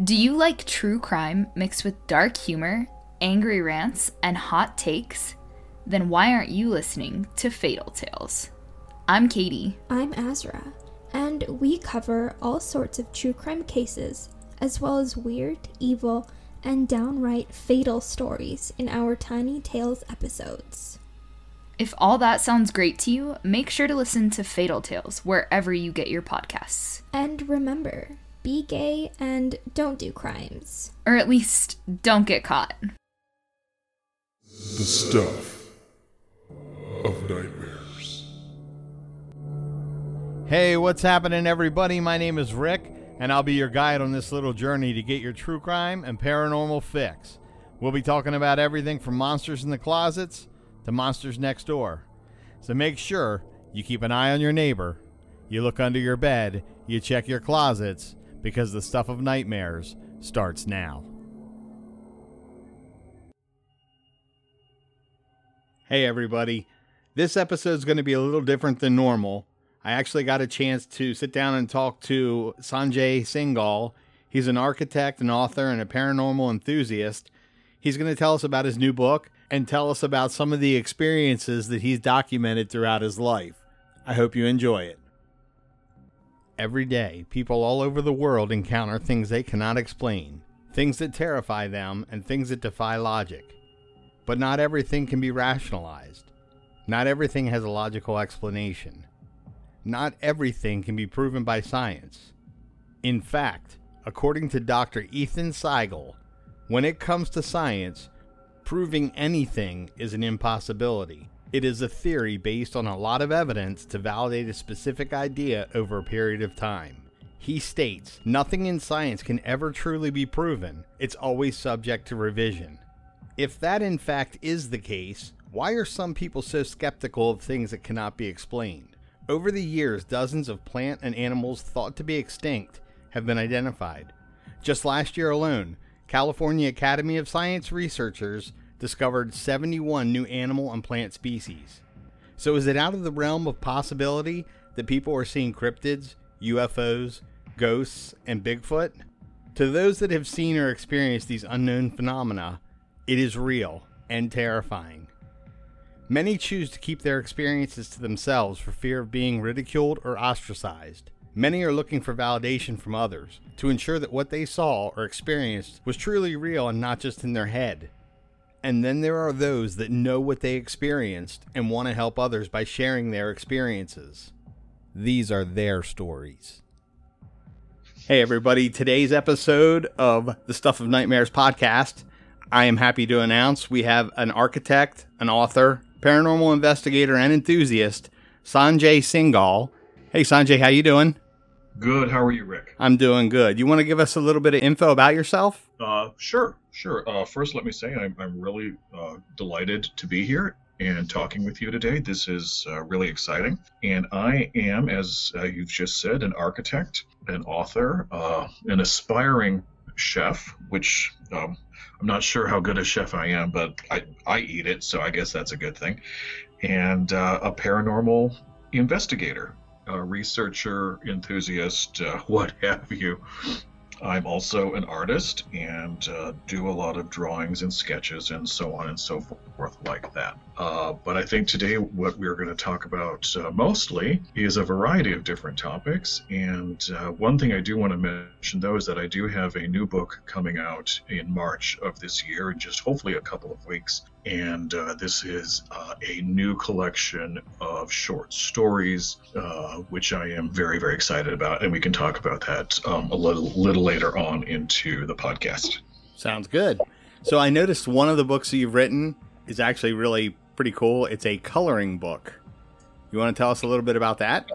Do you like true crime mixed with dark humor, angry rants, and hot takes? Then why aren't you listening to Fatal Tales? I'm Katie. I'm Azra, and we cover all sorts of true crime cases, as well as weird, evil, and downright fatal stories in our Tiny Tales episodes. If all that sounds great to you, make sure to listen to Fatal Tales wherever you get your podcasts. And remember, be gay and don't do crimes. Or at least don't get caught. The stuff of nightmares. Hey, what's happening, everybody? My name is Rick, and I'll be your guide on this little journey to get your true crime and paranormal fix. We'll be talking about everything from monsters in the closets to monsters next door. So make sure you keep an eye on your neighbor, you look under your bed, you check your closets, because the stuff of nightmares starts now. Hey, everybody. This episode is going to be a little different than normal. I actually got a chance to sit down and talk to Sanjay Singhal. He's an architect, an author, and a paranormal enthusiast. He's going to tell us about his new book and tell us about some of the experiences that he's documented throughout his life. I hope you enjoy it. Every day, people all over the world encounter things they cannot explain, things that terrify them, and things that defy logic. But not everything can be rationalized. Not everything has a logical explanation. Not everything can be proven by science. In fact, according to Dr. Ethan Siegel, when it comes to science, proving anything is an impossibility. It is a theory based on a lot of evidence to validate a specific idea over a period of time. He states, Nothing in science can ever truly be proven, it's always subject to revision. If that in fact is the case, why are some people so skeptical of things that cannot be explained? Over the years, dozens of plant and animals thought to be extinct have been identified. Just last year alone, California Academy of Science researchers discovered 71 new animal and plant species. So, is it out of the realm of possibility that people are seeing cryptids, UFOs, ghosts, and Bigfoot? To those that have seen or experienced these unknown phenomena, it is real and terrifying. Many choose to keep their experiences to themselves for fear of being ridiculed or ostracized. Many are looking for validation from others to ensure that what they saw or experienced was truly real and not just in their head. And then there are those that know what they experienced and want to help others by sharing their experiences. These are their stories. Hey, everybody. Today's episode of the Stuff of Nightmares podcast, I am happy to announce we have an architect, an author, paranormal investigator, and enthusiast, Sanjay Singhal. Hey, Sanjay, how you doing? Good. How are you, Rick? I'm doing good. You want to give us a little bit of info about yourself? Uh, sure, sure. Uh, first, let me say I'm, I'm really uh, delighted to be here and talking with you today. This is uh, really exciting. And I am, as uh, you've just said, an architect, an author, uh, an aspiring chef, which um, I'm not sure how good a chef I am, but I, I eat it, so I guess that's a good thing. And a paranormal investigator researcher, enthusiast, uh, what have you. I'm also an artist and uh, do a lot of drawings and sketches and so on and so forth, like that. Uh, but I think today what we're going to talk about uh, mostly is a variety of different topics. And uh, one thing I do want to mention, though, is that I do have a new book coming out in March of this year, in just hopefully a couple of weeks. And uh, this is uh, a new collection of short stories, which I am very, very excited about. And we can talk about that um, a little, little later on into the podcast. Sounds good. So I noticed one of the books that you've written is actually really pretty cool. It's a coloring book. You want to tell us a little bit about that?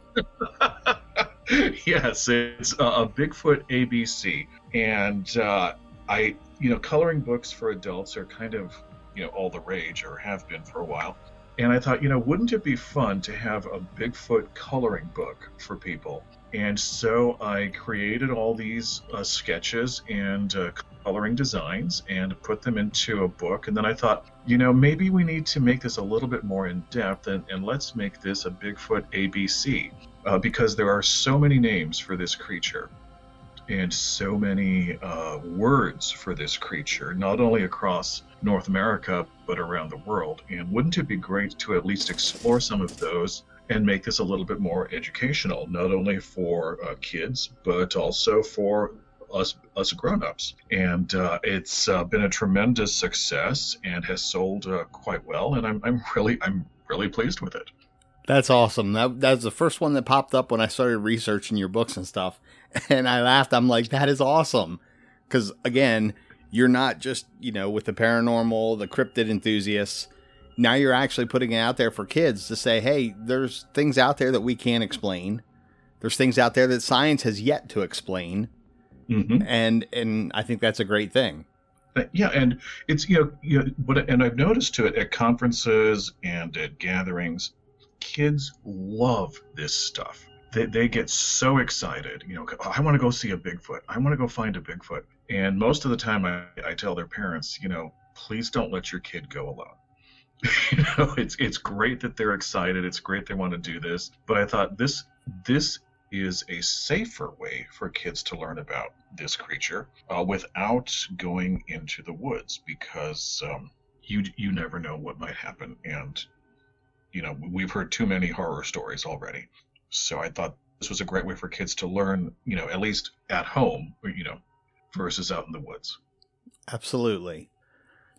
yes, it's a Bigfoot ABC, and uh, I, you know, coloring books for adults are kind of, you know, all the rage or have been for a while. And I thought, you know, wouldn't it be fun to have a Bigfoot coloring book for people? And so I created all these uh, sketches and uh, coloring designs and put them into a book. And then I thought, you know, maybe we need to make this a little bit more in depth and, and let's make this a Bigfoot ABC uh, because there are so many names for this creature. And so many uh, words for this creature, not only across North America, but around the world. And wouldn't it be great to at least explore some of those and make this a little bit more educational, not only for uh, kids, but also for us us grown-ups and uh, it's uh, been a tremendous success and has sold uh, quite well and I'm, I'm really i'm really pleased with it That's awesome. That that's the first one that popped up when I started researching your books and stuff. And I laughed. I'm like, that is awesome. Cause again, you're not just, you know, with the paranormal, the cryptid enthusiasts. Now you're actually putting it out there for kids to say, hey, there's things out there that we can't explain. There's things out there that science has yet to explain. mm-hmm. And and I think that's a great thing. Yeah, and it's you know, you know, but and I've noticed to it at conferences and at gatherings, kids love this stuff. They, they get so excited, you know. "Oh, I want to go see a Bigfoot. I want to go find a Bigfoot. And most of the time, I, I tell their parents, you know, please don't let your kid go alone. you know, it's it's great that they're excited. It's great they want to do this. But I thought this this is a safer way for kids to learn about this creature uh, without going into the woods because um, you you never know what might happen and you know we've heard too many horror stories already so i thought this was a great way for kids to learn you know at least at home you know versus out in the woods Absolutely.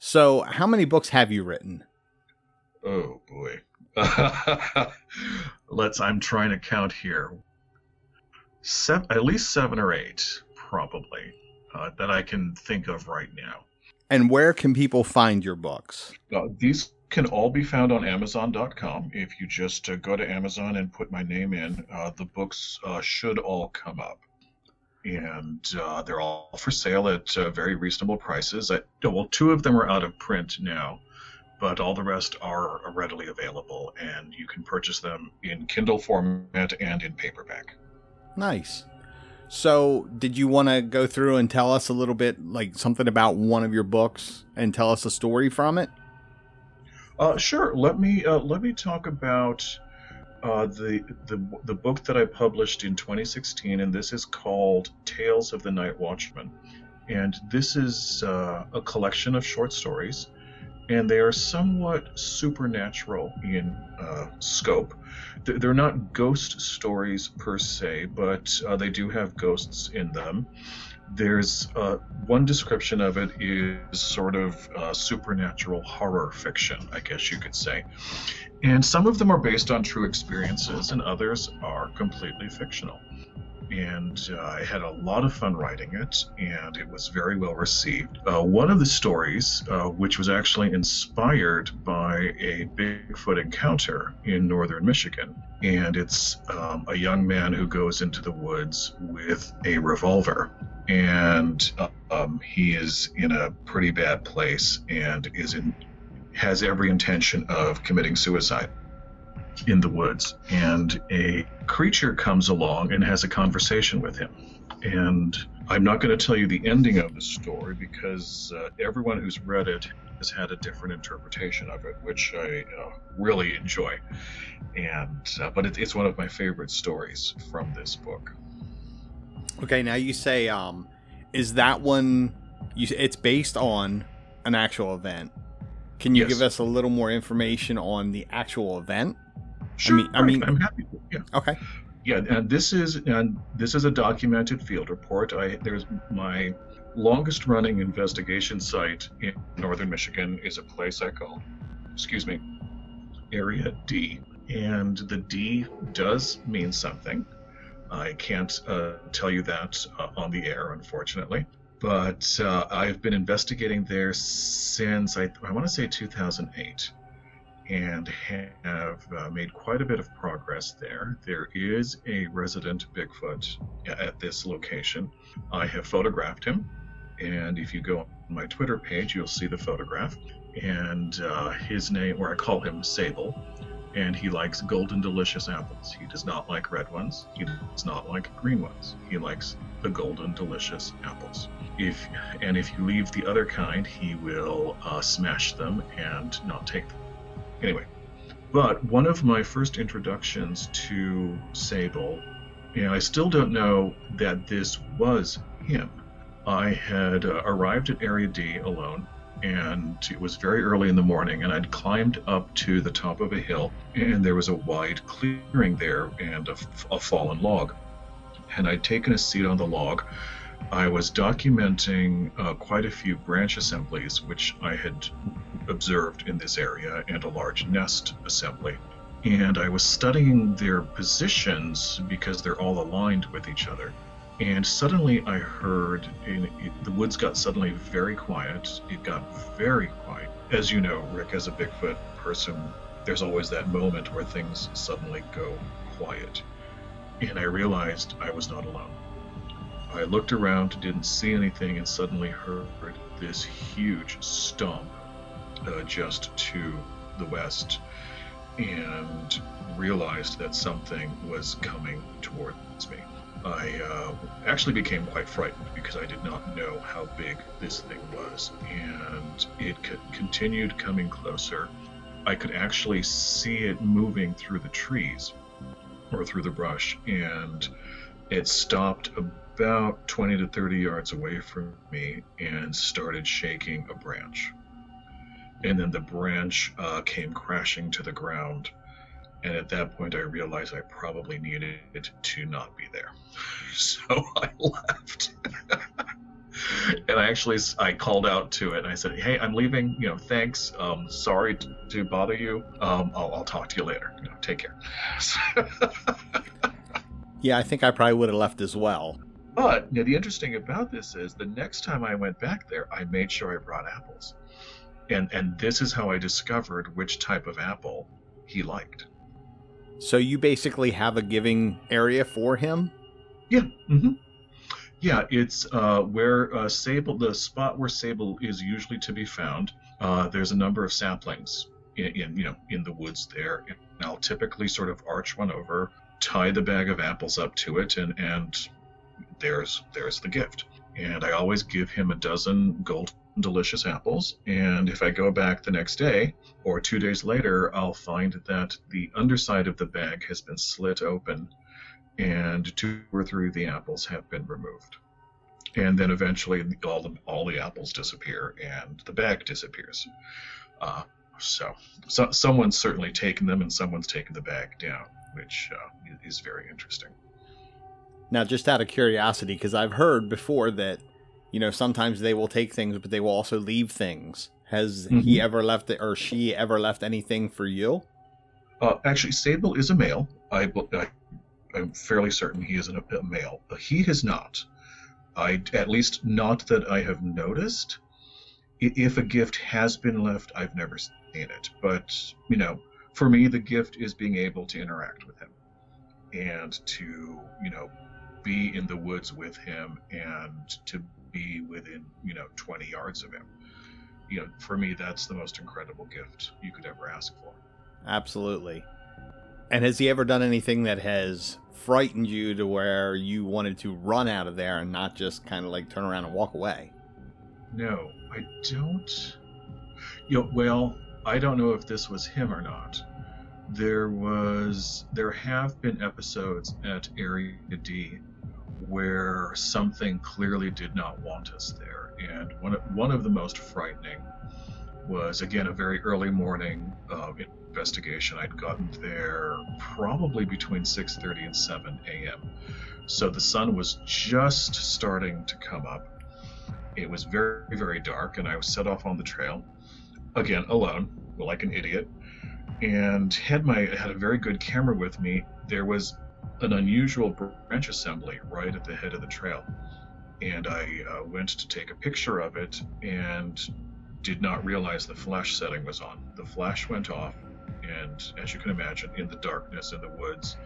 So how many books have you written? oh boy let's i'm trying to count here seven, at least seven or eight probably uh, that i can think of right now And where can people find your books? Uh, these can all be found on Amazon.com. If you just uh, go to Amazon and put my name in, uh, the books uh, should all come up. And uh, they're all for sale at uh, very reasonable prices. I, well, two of them are out of print now, but all the rest are readily available, and you can purchase them in Kindle format and in paperback. Nice. So, did you want to go through and tell us a little bit, like something about one of your books, and tell us a story from it? Uh, sure. Let me uh, let me talk about uh, the the the book that I published in 2016, and this is called Tales of the Night Watchman, and this is uh, a collection of short stories, and they are somewhat supernatural in uh, scope. They're not ghost stories per se, but uh, they do have ghosts in them there's uh, one description of it is sort of uh, supernatural horror fiction, I guess you could say. And some of them are based on true experiences, and others are completely fictional. And uh, I had a lot of fun writing it, and it was very well received. Uh, one of the stories, uh, which was actually inspired by a Bigfoot encounter in northern Michigan, and it's um, a young man who goes into the woods with a revolver and um, he is in a pretty bad place and is in has every intention of committing suicide in the woods and a creature comes along and has a conversation with him and i'm not going to tell you the ending of the story because uh, everyone who's read it has had a different interpretation of it which i uh, really enjoy and uh, but it, it's one of my favorite stories from this book Okay, now you say, um, is that one? You, it's based on an actual event. Can you Yes. give us a little more information on the actual event? Sure mean- I mean- i'm happy to yeah Okay. Yeah, and this is and this is a documented field report. I there's my longest running investigation site in northern Michigan is a place I call, excuse me, Area D, and the D does mean something. I can't uh, tell you that uh, on the air, unfortunately. But uh, I've been investigating there since I, I want to say 2008 and have uh, made quite a bit of progress there. There is a resident Bigfoot at this location. I have photographed him, and if you go on my Twitter page, you'll see the photograph. And uh, his name, or I call him Sable, and he likes golden delicious apples. He does not like red ones. He does not like green ones. He likes the golden delicious apples. If and if you leave the other kind, he will uh, smash them and not take them. Anyway, but one of my first introductions to Sable And I still don't know that this was him. I had uh, arrived at Area D alone, and it was very early in the morning, and I'd climbed up to the top of a hill, and there was a wide clearing there and a, a fallen log. And I'd taken a seat on the log. I was documenting uh, quite a few branch assemblies which I had observed in this area and a large nest assembly. And I was studying their positions because they're all aligned with each other. And suddenly I heard it, the woods got suddenly very quiet. It got very quiet. As you know, Rick, as a Bigfoot person, there's always that moment where things suddenly go quiet. And I realized I was not alone. I looked around, didn't see anything, and suddenly heard this huge stomp uh, just to the west and realized that something was coming towards me. I uh, actually became quite frightened because I did not know how big this thing was, and it continued coming closer. I could actually see it moving through the trees or through the brush, and it stopped about 20 to 30 yards away from me and started shaking a branch. And then the branch uh, came crashing to the ground and at that point, I realized I probably needed to not be there. So I left. and I actually I called out to it and I said, "Hey, I'm leaving. You know, thanks. Um, sorry to, to bother you. Um, I'll, I'll talk to you later. You know, take care." Yeah, I think I probably would have left as well. but you know, the interesting about this is the next time I went back there, I made sure I brought apples, and and this is how I discovered which type of apple he liked. So you basically have a giving area for him? Yeah. Mm-hmm. Yeah, it's uh, where uh, sable, the spot where sable is usually to be found. Uh, there's a number of saplings in, in, you know, in the woods there. And I'll typically sort of arch one over, tie the bag of apples up to it, and and there's there's the gift. And I always give him a dozen golden delicious apples. And if I go back the next day or two days later, I'll find that the underside of the bag has been slit open and two or three of the apples have been removed. And then eventually all the, all the apples disappear and the bag disappears. Uh, so, so someone's certainly taken them and someone's taken the bag down, which uh, is very interesting. Now, just out of curiosity, because I've heard before that, you know, sometimes they will take things, but they will also leave things. Has he Mhm. ever left it, or she ever left anything for you? Uh, actually, Sable is a male. I, I i'm fairly certain he is an, a male. He has not. I, at least not that I have noticed. If a gift has been left, I've never seen it. But, you know, for me, the gift is being able to interact with him and to, you know, be in the woods with him and to be within, you know, 20 yards of him. You know, for me, that's the most incredible gift you could ever ask for. Absolutely. And has he ever done anything that has frightened you to where you wanted to run out of there and not just kind of like turn around and walk away? No, I don't. You know, well, I don't know if this was him or not. There was, there have been episodes at Area D where something clearly did not want us there, and one of, one of the most frightening was again a very early morning uh, investigation. I'd gotten there probably between 6:30 and 7 a.m. So the sun was just starting to come up. It was very, very dark, and I was set off on the trail, again alone, like an idiot, and had my had a very good camera with me. There was an unusual branch assembly right at the head of the trail, and I uh, went to take a picture of it and did not realize the flash setting was on. The flash went off, and as you can imagine, in the darkness in the woods,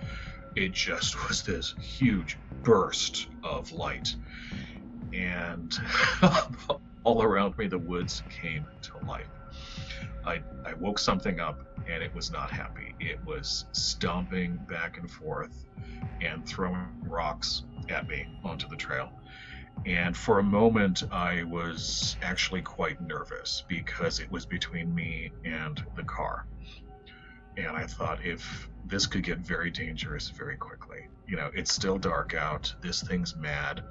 it just was this huge burst of light and all around me the woods came to life. I, I woke something up and it was not happy. It was stomping back and forth and throwing rocks at me onto the trail. And for a moment, I was actually quite nervous because it was between me and the car. And I thought if this could get very dangerous very quickly. You know, it's still dark out. This thing's mad,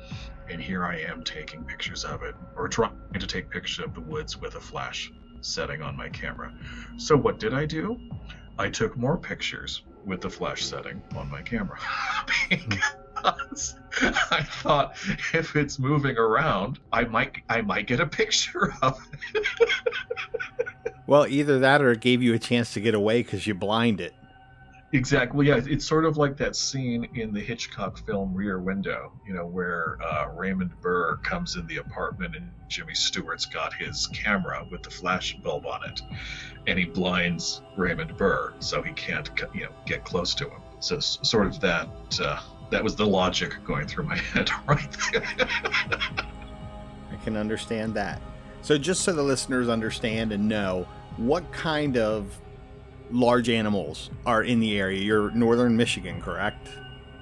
and here I am taking pictures of it, or trying to take pictures of the woods with a flash setting on my camera. So what did I do? I took more pictures with the flash setting on my camera because I thought if it's moving around, I might I might get a picture of it. Well, either that or it gave you a chance to get away because you blind it. Exactly. Yeah, it's sort of like that scene in the Hitchcock film Rear Window, you know, where uh, Raymond Burr comes in the apartment and Jimmy Stewart's got his camera with the flash bulb on it, and he blinds Raymond Burr so he can't, you know, get close to him. So sort of that. Uh, that was the logic going through my head right there. I can understand that. So, just so the listeners understand and know, what kind of large animals are in the area? You're northern Michigan, correct?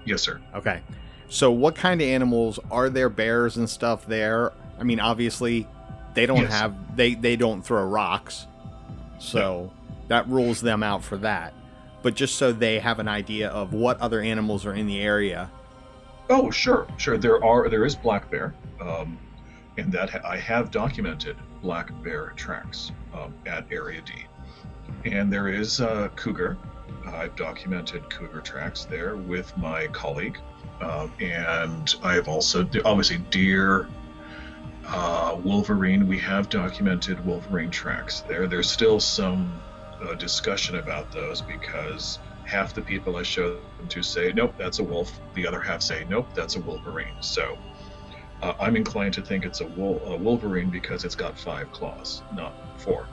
yes, sir. Okay. So, what kind of animals are there? Bears and stuff there? I mean, obviously, they don't Yes. have they they don't throw rocks, so that rules them out for that. But just so they have an idea of what other animals are in the area. Oh, sure, sure. There are there is black bear, um, and that ha- I have documented black bear tracks um, at Area D, and there is cougar. I've documented cougar tracks there with my colleague, um, and I've also obviously deer, uh, wolverine. We have documented wolverine tracks there. There's still some uh, discussion about those because half the people I show them to say, nope, that's a wolf. The other half say, nope, that's a wolverine. So uh, I'm inclined to think it's a, wol- a wolverine because it's got five claws, not four.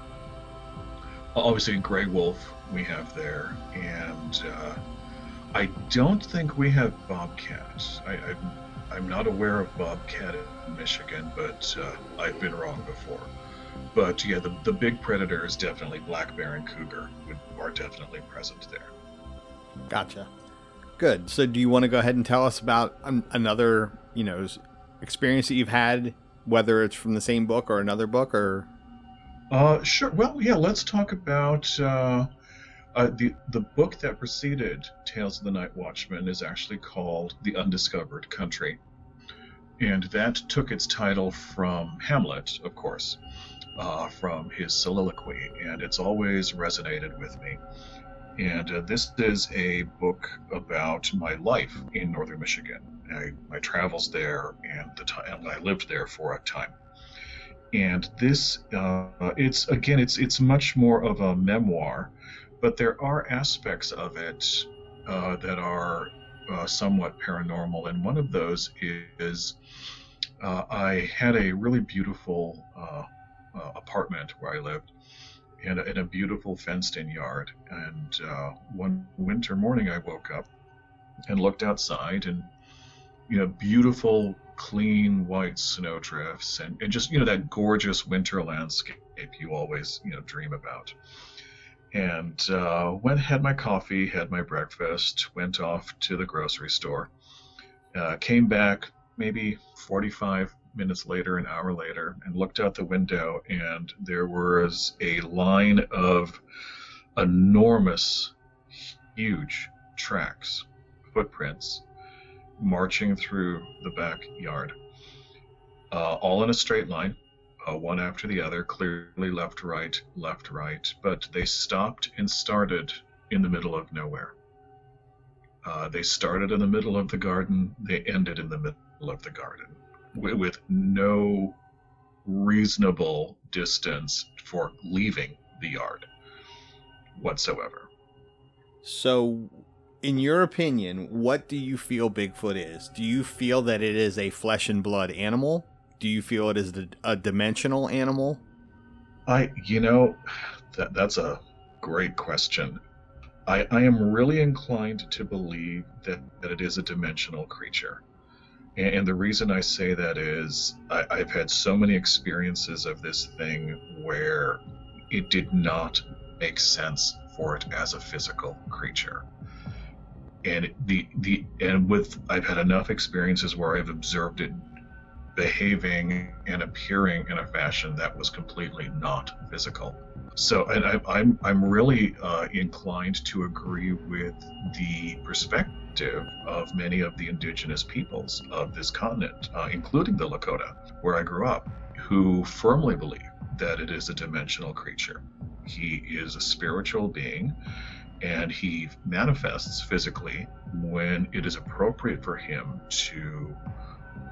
Obviously, gray wolf we have there, and uh, I don't think we have bobcat. I, I'm, I'm not aware of bobcat in Michigan, but uh, I've been wrong before. But yeah, the, the big predator is definitely black bear and cougar are definitely present there. Gotcha. Good. So, do you want to go ahead and tell us about an, another, you know, experience that you've had, whether it's from the same book or another book, or Uh, sure. Well, yeah. Let's talk about uh, uh, the the book that preceded Tales of the Night Watchman is actually called The Undiscovered Country, and that took its title from Hamlet, of course, uh, from his soliloquy, and it's always resonated with me. And uh, this is a book about my life in northern Michigan, I, my travels there, and the time I lived there for a time and this uh, it's again it's it's much more of a memoir but there are aspects of it uh, that are uh, somewhat paranormal. And one of those is uh, i had a really beautiful uh, uh, apartment where i lived and in a beautiful fenced-in yard. And one winter morning i woke up and looked outside and you know beautiful clean white snowdrifts and, and just you know that gorgeous winter landscape you always you know dream about. And uh, went had my coffee had my breakfast went off to the grocery store. Uh, came back maybe 45 minutes later an hour later and looked out the window and there was a line of enormous huge tracks footprints marching through the backyard, uh, all in a straight line, uh, one after the other, clearly left, right, left, right. But they stopped and started in the middle of nowhere. Uh, they started in the middle of the garden, they ended in the middle of the garden, with, with no reasonable distance for leaving the yard whatsoever. so. In your opinion, what do you feel Bigfoot is? Do you feel that it is a flesh and blood animal? Do you feel it is a- dimensional animal? I, you know, that that's a great question. I, I am really inclined to believe that, that it is a dimensional creature. And, and the reason I say that is I, I've had so many experiences of this thing where it did not make sense for it as a physical creature. And the the and with I've had enough experiences where I've observed it behaving and appearing in a fashion that was completely not physical. So, and I, I'm I'm really uh, inclined to agree with the perspective perspective of many of the indigenous peoples of this continent, uh, including the Lakota, where I grew up, who firmly believe that it is a dimensional creature. He is a spiritual being and he manifests physically when it is appropriate for him to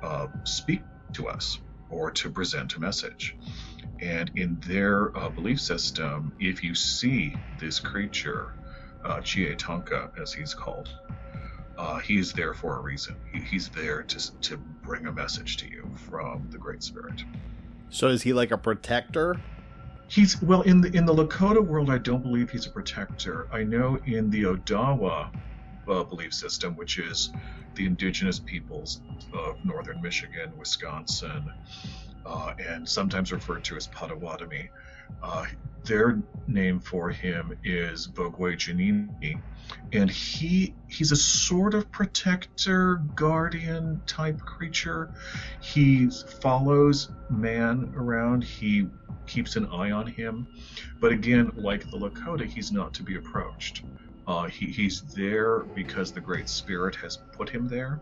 uh, speak to us or to present a message. And in their uh, belief system, if you see this creature, uh, as he's called, uh, he's there for a reason. He, he's there to, to bring a message to you from the Great Spirit. So is he like a protector? He's well in the in the Lakota world. I don't believe he's a protector. I know in the Odawa uh, belief system, which is the indigenous peoples of northern Michigan, Wisconsin, uh, and sometimes referred to as Potawatomi. Uh, their name for him is Bogwe Janini, and he he's a sort of protector, guardian type creature. He follows man around. He keeps an eye on him, but again, like the Lakota, he's not to be approached. Uh, he, he's there because the Great Spirit has put him there,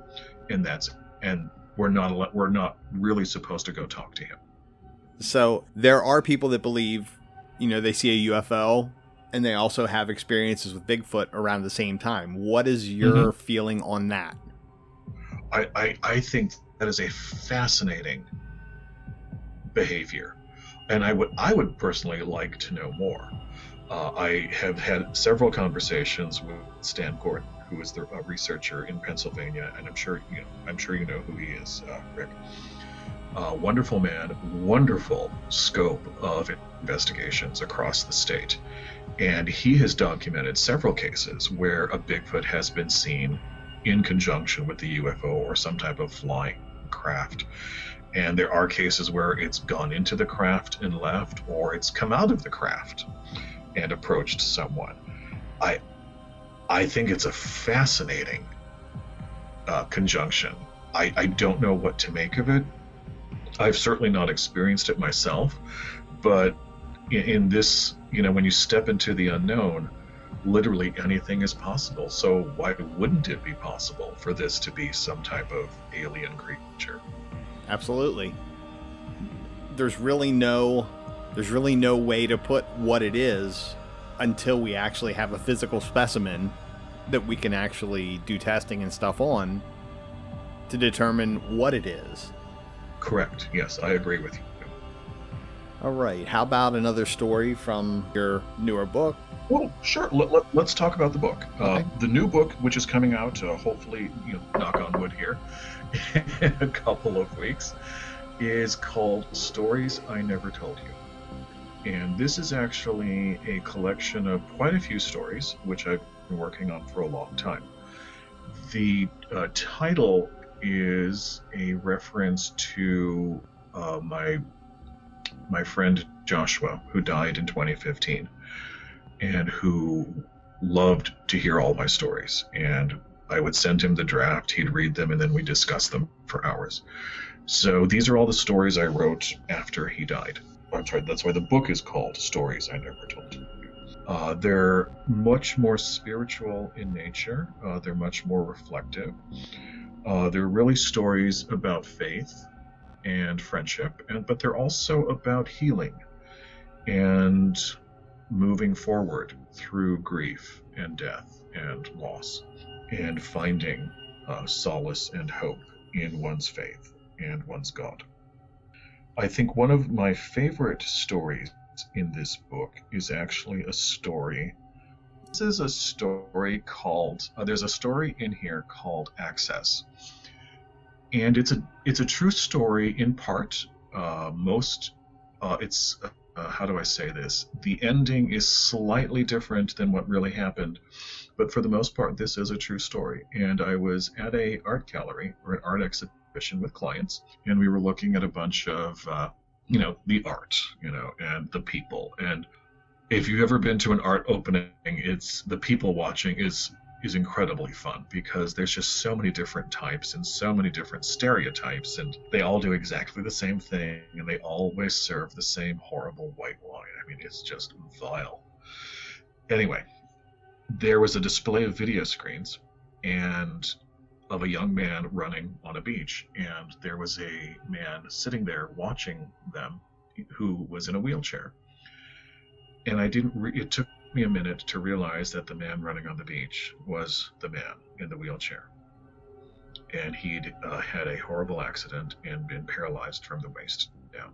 and that's and we're not we're not really supposed to go talk to him. So there are people that believe, you know, they see a UFO and they also have experiences with Bigfoot around the same time. What is your mm-hmm. feeling on that? I, I, I think that is a fascinating behavior, and I would I would personally like to know more. Uh, I have had several conversations with Stan Gordon, who is the researcher in Pennsylvania, and I'm sure you know I'm sure you know who he is, uh, Rick. Uh, wonderful man, wonderful scope of investigations across the state. And he has documented several cases where a Bigfoot has been seen in conjunction with the UFO or some type of flying craft. And there are cases where it's gone into the craft and left, or it's come out of the craft and approached someone. I, I think it's a fascinating uh, conjunction. I, I don't know what to make of it. I've certainly not experienced it myself, but in, in this, you know, when you step into the unknown, literally anything is possible. So why wouldn't it be possible for this to be some type of alien creature? Absolutely. There's really no there's really no way to put what it is until we actually have a physical specimen that we can actually do testing and stuff on to determine what it is. Correct. Yes, I agree with you. All right. How about another story from your newer book? Well, sure. Let, us let, talk about the book. Uh, okay. Uh, the new book, which is coming out, uh, hopefully, you know, knock on wood here, in a couple of weeks, is called Stories I Never Told You. And this is actually a collection of quite a few stories, which I've been working on for a long time. The uh, title is a reference to uh, my my friend Joshua, who died in 2015, and who loved to hear all my stories. And I would send him the draft, he'd read them, and then we discuss them for hours. So these are all the stories I wrote after he died. I'm sorry, that's why the book is called Stories I Never Told. Uh, they're much more spiritual in nature. Uh, they're much more reflective. Uh, they're really stories about faith and friendship, and but they're also about healing and moving forward through grief and death and loss, and finding uh, solace and hope in one's faith and one's God. I think one of my favorite stories in this book is actually a story. This is a story called, uh, there's a story in here called Access and it's a it's a true story in part. Uh, most uh, it's uh, how do I say this? The ending is slightly different than what really happened, but for the most part, this is a true story. And I was at a art gallery or an art exhibition with clients, and we were looking at a bunch of uh, you know the art, you know, and the people and if you've ever been to an art opening, it's the people watching is is incredibly fun because there's just so many different types and so many different stereotypes, and they all do exactly the same thing, and they always serve the same horrible white wine. I mean, it's just vile. Anyway, there was a display of video screens, and of a young man running on a beach. And there was a man sitting there watching them who was in a wheelchair. And I didn't, re- it took me a minute to realize that the man running on the beach was the man in the wheelchair. And he'd uh, had a horrible accident and been paralyzed from the waist down.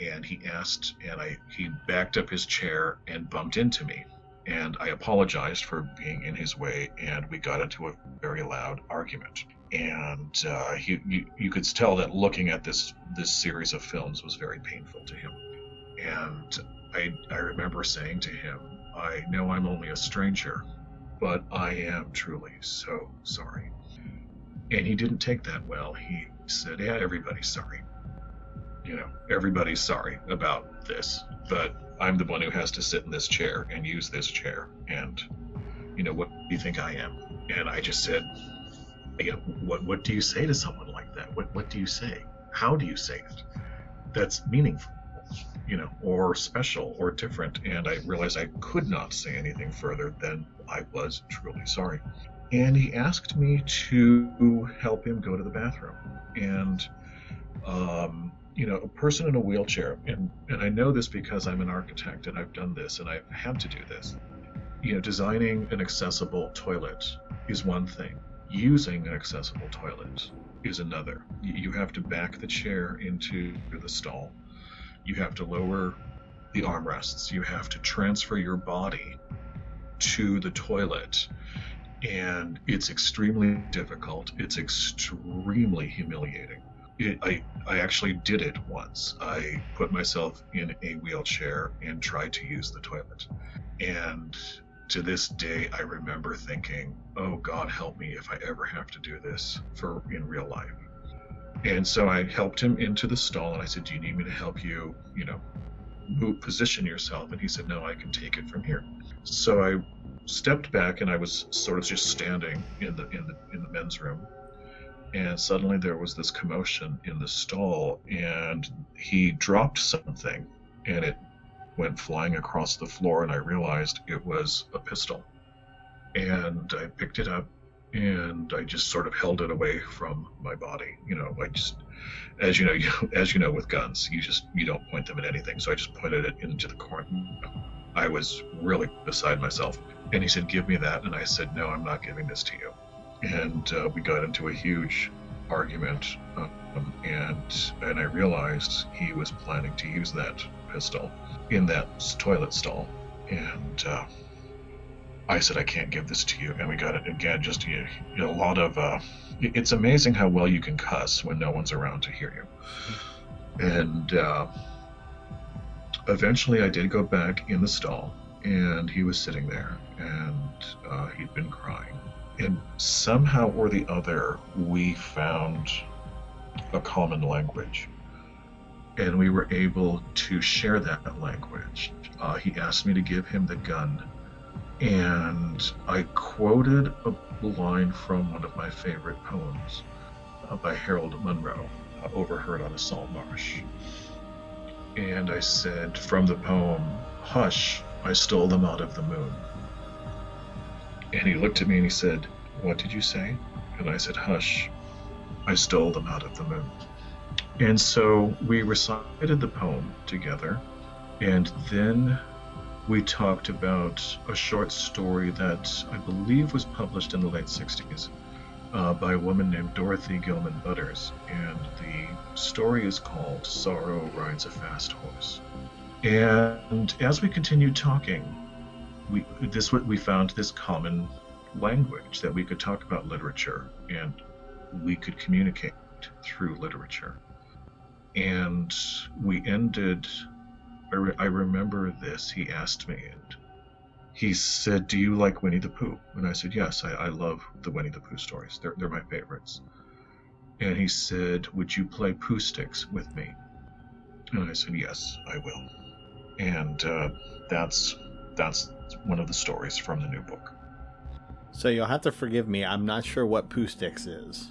And he asked, and I, he backed up his chair and bumped into me and I apologized for being in his way, and we got into a very loud argument. And uh, he, you, you could tell that looking at this this series of films was very painful to him. And I, I remember saying to him, I know I'm only a stranger, but I am truly so sorry. And he didn't take that well. He said, Yeah, everybody's sorry. You know, everybody's sorry about this, but I'm the one who has to sit in this chair and use this chair. And, you know, what do you think I am? And I just said, you know, what, what do you say to someone like that? What, what do you say? How do you say it? That's meaningful, you know, or special or different. And I realized I could not say anything further than I was truly sorry. And he asked me to help him go to the bathroom. And, um, you know, a person in a wheelchair, and, and I know this because I'm an architect and I've done this and I've had to do this. You know, designing an accessible toilet is one thing, using an accessible toilet is another. You have to back the chair into the stall, you have to lower the armrests, you have to transfer your body to the toilet. And it's extremely difficult. It's extremely humiliating it, I, I actually did it once. I put myself in a wheelchair and tried to use the toilet. And to this day, I remember thinking, oh, God, help me if I ever have to do this for in real life. And so I helped him into the stall and I said, do you need me to help you, you know, move, position yourself? And he said, no, I can take it from here. So I stepped back and I was sort of just standing in the in the in the men's room and suddenly there was this commotion in the stall and he dropped something and it went flying across the floor and i realized it was a pistol and i picked it up and i just sort of held it away from my body. You know i just as you know you, as you know with guns you just you don't point them at anything. So i just pointed it into the corner. I was really beside myself. And he said give me that. And i said no i'm not giving this to you. And uh, we got into a huge argument. Um, and and I realized he was planning to use that pistol in that toilet stall, and uh, I said I can't give this to you. And we got it again. Just you know, a lot of. Uh, it's amazing how well you can cuss when no one's around to hear you. And uh, eventually, I did go back in the stall, and he was sitting there, and uh, he'd been crying and somehow or the other, we found a common language. And we were able to share that language. Uh, he asked me to give him the gun. And I quoted a line from one of my favorite poems uh, by Harold Monro, uh, Overheard on a Salt Marsh. And I said from the poem, Hush, I stole them out of the moon. And he looked at me and he said, What did you say? And I said, Hush, I stole them out of the moon. And so we recited the poem together, and then we talked about a short story that I believe was published in the late 60s uh, by a woman named Dorothy Gilman Butters. And the story is called Sorrow Rides a Fast Horse. And as we continued talking, we this we found this common language that we could talk about literature and we could communicate through literature. And we ended, I, re- I remember this. He asked me, and he said, Do you like Winnie the Pooh? And I said, Yes, I, I love the Winnie the Pooh stories. They're, they're my favorites. And he said, Would you play Pooh Sticks with me? And I said, Yes, I will. And uh, that's that's one of the stories from the new book. So you'll have to forgive me. I'm not sure what Pooh Sticks is.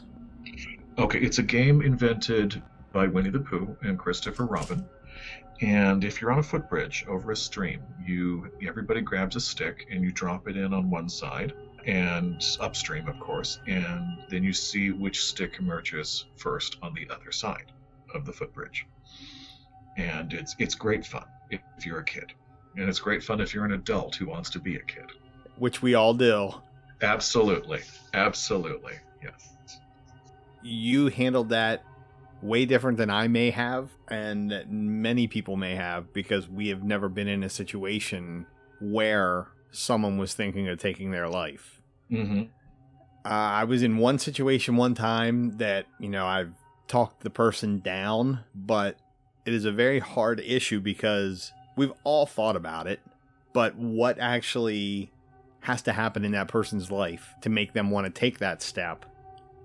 Okay, it's a game invented by Winnie the Pooh and Christopher Robin. And if you're on a footbridge over a stream, you everybody grabs a stick and you drop it in on one side, and upstream, of course, and then you see which stick emerges first on the other side of the footbridge. And it's it's great fun if you're a kid, and it's great fun if you're an adult who wants to be a kid. Which we all do. Absolutely, absolutely, yes. You handled that way different than I may have, and that many people may have, because we have never been in a situation where someone was thinking of taking their life. Mm-hmm. Uh, I was in one situation one time that, you know, I've talked the person down, but it is a very hard issue because we've all thought about it, but what actually has to happen in that person's life to make them want to take that step?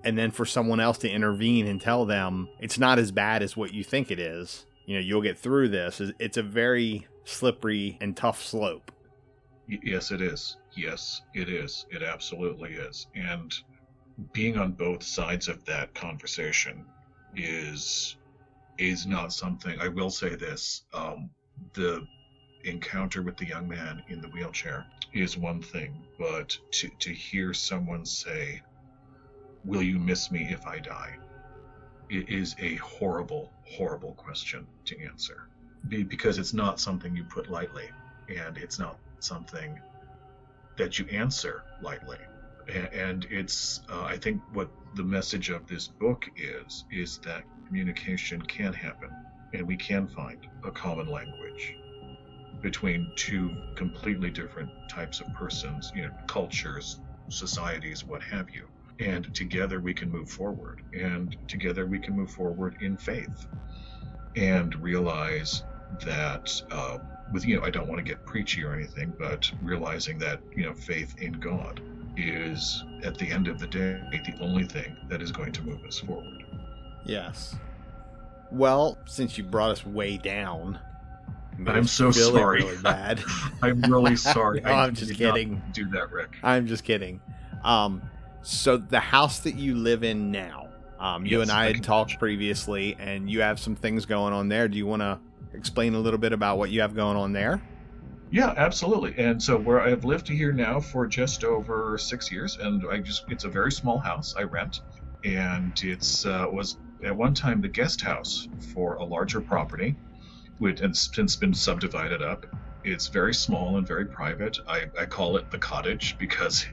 And then for someone else to intervene and tell them it's not as bad as what you think it is. You know, you'll get through this. It's a very slippery and tough slope. Yes, it is. Yes, it is. It absolutely is. And being on both sides of that conversation is is not something. I will say this: um, the encounter with the young man in the wheelchair is one thing, but to to hear someone say, "Will you miss me if I die?" It is a horrible, horrible question to answer, because it's not something you put lightly, and it's not something that you answer lightly. And it's, uh, I think, what the message of this book is, is that communication can happen, and we can find a common language between two completely different types of persons, you know, cultures, societies, what have you. And together we can move forward, and together we can move forward in faith, and realize that uh, with you know I don't want to get preachy or anything, but realizing that you know faith in God is at the end of the day the only thing that is going to move us forward. Yes. Well, since you brought us way down, I'm so it sorry. Really bad. I'm really sorry. No, I'm just kidding. Do that, Rick. I'm just kidding. Um, so the house that you live in now, um, you Yes, and I had talked previously, and you have some things going on there. Do you want to explain a little bit about what you have going on there? Yeah, absolutely. And so where I've lived here now for just over six years, and I just it's a very small house I rent, and it's uh, was at one time the guest house for a larger property, which has since been subdivided up. It's very small and very private. I, I call it the cottage because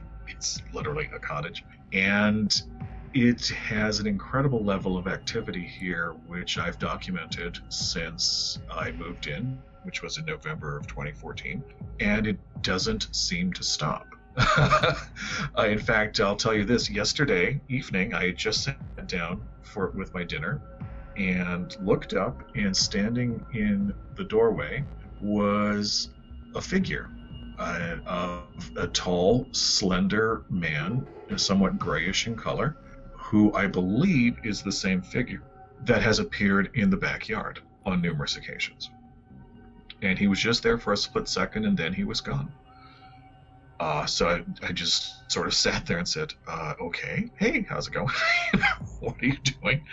it's literally a cottage, and it has an incredible level of activity here, which I've documented since I moved in which was in November of 2014, and it doesn't seem to stop. I, uh, in fact, I'll tell you this: yesterday evening, I just sat down for with my dinner and looked up, and standing in the doorway was a figure uh, of a tall, slender man, somewhat grayish in color, who I believe is the same figure that has appeared in the backyard on numerous occasions and he was just there for a split second and then he was gone. Uh, so I, I just sort of sat there and said, uh, okay, hey, how's it going? what are you doing?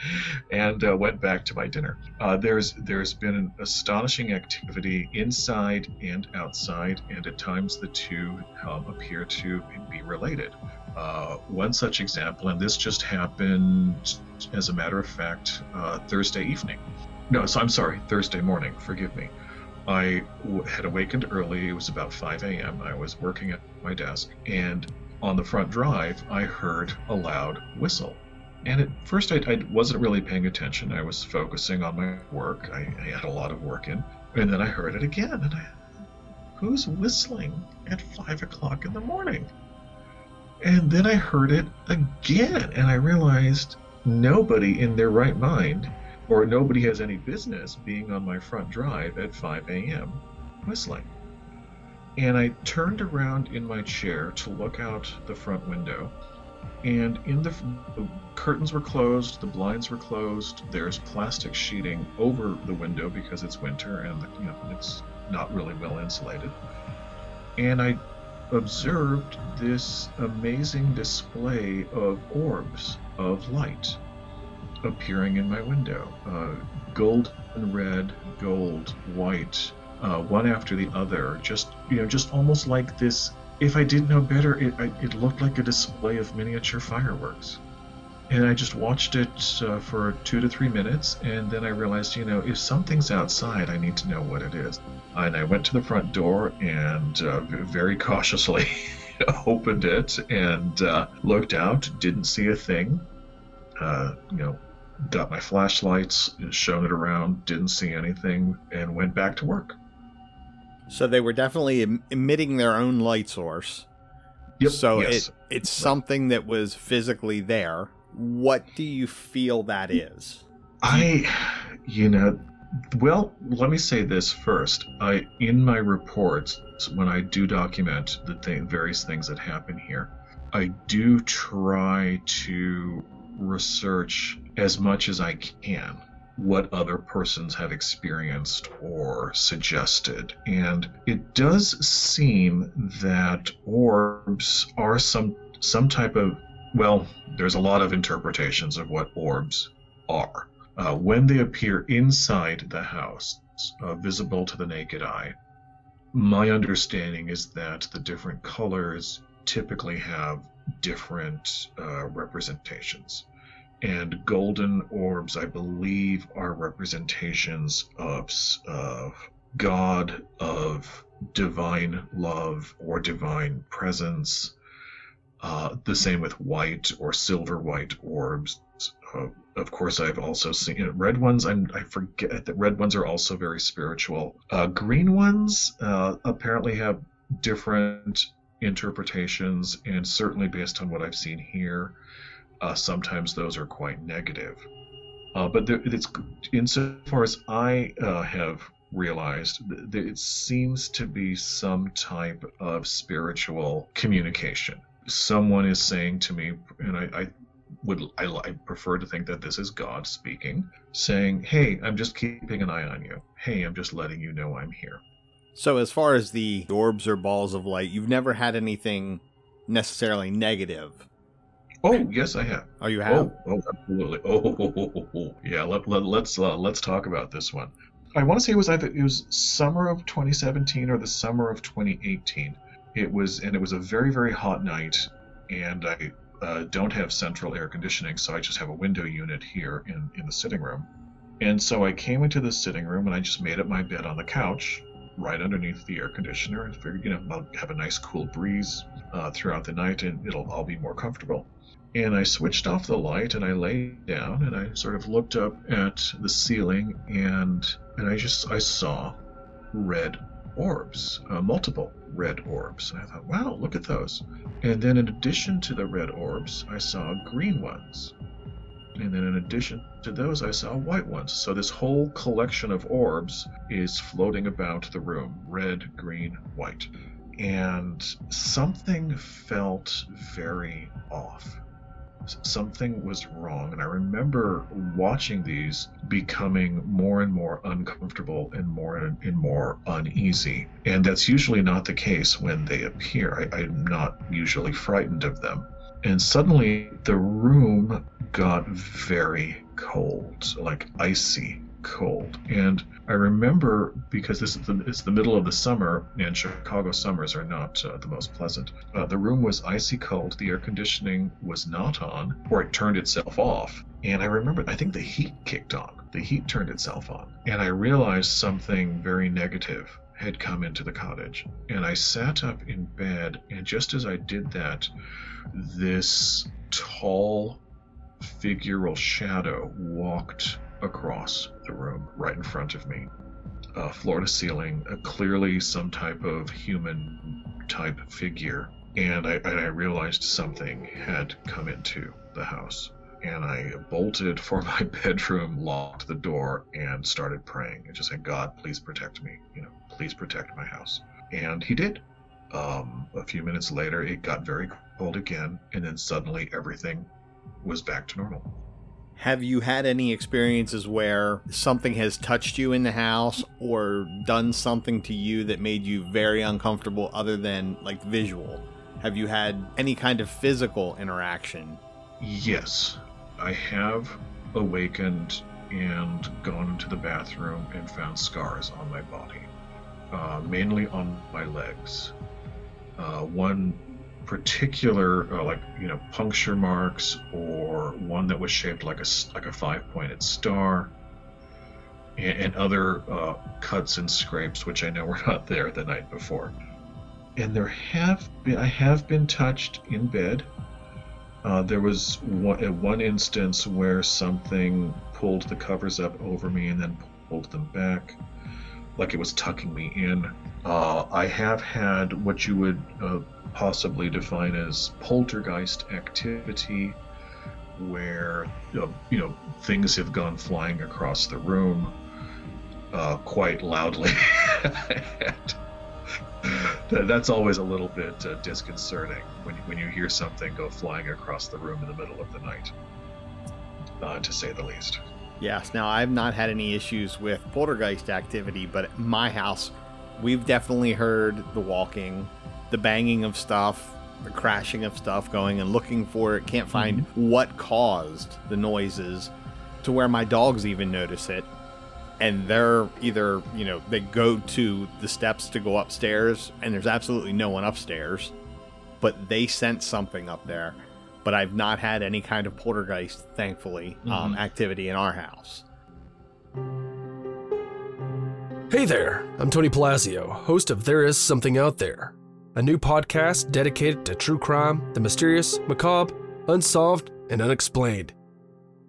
And uh, went back to my dinner. Uh, there's there's been an astonishing activity inside and outside, and at times the two um, appear to be related. Uh, one such example, and this just happened, as a matter of fact, uh, Thursday evening. No, so I'm sorry, Thursday morning. Forgive me. I w- had awakened early. It was about 5 a.m. I was working at my desk, and on the front drive, I heard a loud whistle. And at first, I, I wasn't really paying attention. I was focusing on my work. I, I had a lot of work in. And then I heard it again, and I, who's whistling at 5 o'clock in the morning? And then I heard it again, and I realized nobody in their right mind or nobody has any business being on my front drive at 5 a.m. whistling. And I turned around in my chair to look out the front window, and in the, the curtains were closed, the blinds were closed. There's plastic sheeting over the window because it's winter and you know it's not really well insulated. And I observed this amazing display of orbs of light appearing in my window. Uh, gold and red, gold, white, uh, one after the other. Just you know, just almost like this if I didn't know better, it, I, it looked like a display of miniature fireworks. And I just watched it uh, for two to three minutes, and then I realized, you know, if something's outside, I need to know what it is. And I went to the front door and uh, very cautiously opened it and uh, looked out, didn't see a thing. Uh, you know, got my flashlights, and shone it around, didn't see anything, and went back to work. So they were definitely em- emitting their own light source. Yep. So yes. it it's something that was physically there. What do you feel that is? I, you know, well, let me say this first. I, in my reports, when I do document the th- various things that happen here, I do try to research as much as I can what other persons have experienced or suggested. And it does seem that orbs are some some type of well, there's a lot of interpretations of what orbs are. Uh, when they appear inside the house, uh, visible to the naked eye, my understanding is that the different colors typically have different uh, representations. And golden orbs, I believe, are representations of, God, of divine love or divine presence. Uh, the same with white or silver white orbs. Uh, of course, I've also seen you know, red ones. I'm, I forget that red ones are also very spiritual. Uh, green ones uh, apparently have different interpretations, and certainly based on what I've seen here, uh, sometimes those are quite negative. Uh, but there, it's insofar as I uh, have realized, it seems to be some type of spiritual communication. Someone is saying to me, and I, I would I, I, prefer to think that this is God speaking, saying, "Hey, I'm just keeping an eye on you. Hey, I'm just letting you know I'm here." So, as far as the orbs or balls of light, you've never had anything necessarily negative. Oh yes, I have. Oh, you have. Oh, oh absolutely. Oh, oh, oh, oh, yeah. Let, let, let's uh, let's talk about this one. I want to say it was either it was summer of 2017 or the summer of 2018. It was, and it was a very very hot night, and I uh, don't have central air conditioning, so I just have a window unit here in, in the sitting room. And so I came into the sitting room and I just made up my bed on the couch right underneath the air conditioner and figured, you know, I'll have a nice cool breeze uh, throughout the night and it'll all be more comfortable. And I switched off the light and I lay down and I sort of looked up at the ceiling and and I just I saw red orbs, uh, multiple red orbs. And I thought, wow, look at those. And then in addition to the red orbs, I saw green ones. And then in addition to those, I saw white ones. So this whole collection of orbs is floating about the room red, green, white. And something felt very off something was wrong. And I remember watching these becoming more and more uncomfortable and more and more uneasy. And that's usually not the case when they appear. I, I'm not usually frightened of them. And suddenly the room got very cold, like icy cold. And I remember because this is the, it's the middle of the summer, and Chicago summers are not uh, the most pleasant. Uh, the room was icy cold. The air conditioning was not on, or it turned itself off. And I remember, I think the heat kicked on. The heat turned itself on. And I realized something very negative had come into the cottage. And I sat up in bed, and just as I did that, this tall figural shadow walked across the room right in front of me. Uh, floor to ceiling, uh, clearly some type of human type figure. And I, and I realized something had come into the house. And I bolted for my bedroom, locked the door, and started praying and just saying, God, please protect me. You know, please protect my house. And he did. Um, a few minutes later, it got very cold again, and then suddenly everything was back to normal. Have you had any experiences where something has touched you in the house or done something to you that made you very uncomfortable other than like visual? Have you had any kind of physical interaction? Yes, I have awakened and gone into the bathroom and found scars on my body, uh, mainly on my legs. uh, one particular, uh, like you know, puncture marks, or one that was shaped like a like a five-pointed star, and, and other uh, cuts and scrapes, which I know were not there the night before. And there have been I have been touched in bed. Uh, there was one, one instance where something pulled the covers up over me and then pulled them back, like it was tucking me in. Uh, I have had what you would uh, possibly define as poltergeist activity, where you know things have gone flying across the room uh, quite loudly. that's always a little bit uh, disconcerting when you, when you hear something go flying across the room in the middle of the night, uh, to say the least. Yes. Now, I've not had any issues with poltergeist activity, but at my house, we've definitely heard the walking, the banging of stuff, the crashing of stuff going and looking for it. Can't find mm-hmm. what caused the noises to where my dogs even notice it. And they're either, you know, they go to the steps to go upstairs and there's absolutely no one upstairs, but they sense something up there but I've not had any kind of poltergeist, thankfully, um, mm-hmm. um, activity in our house. Hey there, I'm Tony Palazzo, host of There Is Something Out There, a new podcast dedicated to true crime, the mysterious, macabre, unsolved, and unexplained.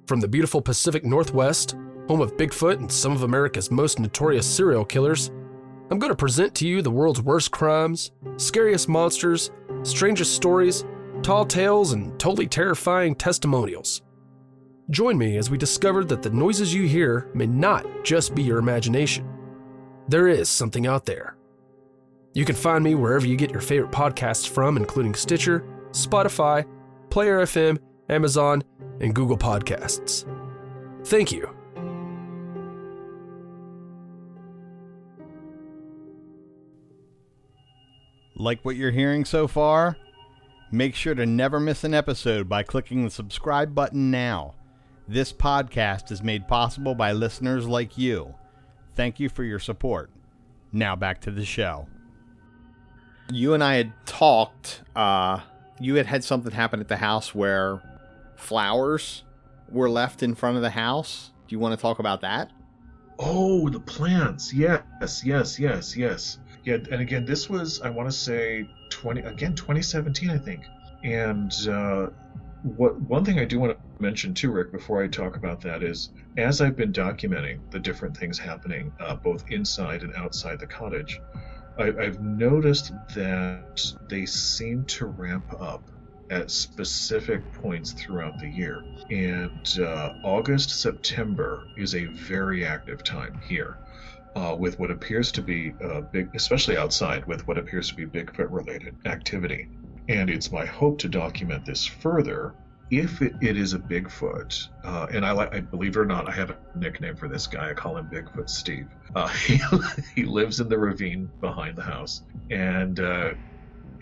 From the beautiful Pacific Northwest, home of Bigfoot and some of America's most notorious serial killers, I'm going to present to you the world's worst crimes, scariest monsters, strangest stories, tall tales, and totally terrifying testimonials. Join me as we discover that the noises you hear may not just be your imagination. There is something out there. You can find me wherever you get your favorite podcasts from, including Stitcher, Spotify, Player FM, Amazon, and Google Podcasts. Thank you. Like what you're hearing so far? Make sure to never miss an episode by clicking the subscribe button now. This podcast is made possible by listeners like you. Thank you for your support. Now back to the show. You and I had talked. Uh, you had had something happen at the house where flowers were left in front of the house. Do you want to talk about that? Oh, the plants. Yes, yes, yes, yes. Yeah, and again, this was I want to say twenty again 2017, I think. And uh, what one thing I do want to mention too, Rick, before I talk about that is, as I've been documenting the different things happening uh, both inside and outside the cottage, I, I've noticed that they seem to ramp up at specific points throughout the year. And uh, August, September is a very active time here uh, with what appears to be a big, especially outside, with what appears to be Bigfoot related activity. And it's my hope to document this further if it, it is a Bigfoot, uh, and I, I believe it or not, I have a nickname for this guy. I call him Bigfoot Steve. Uh, he, he lives in the ravine behind the house, and uh,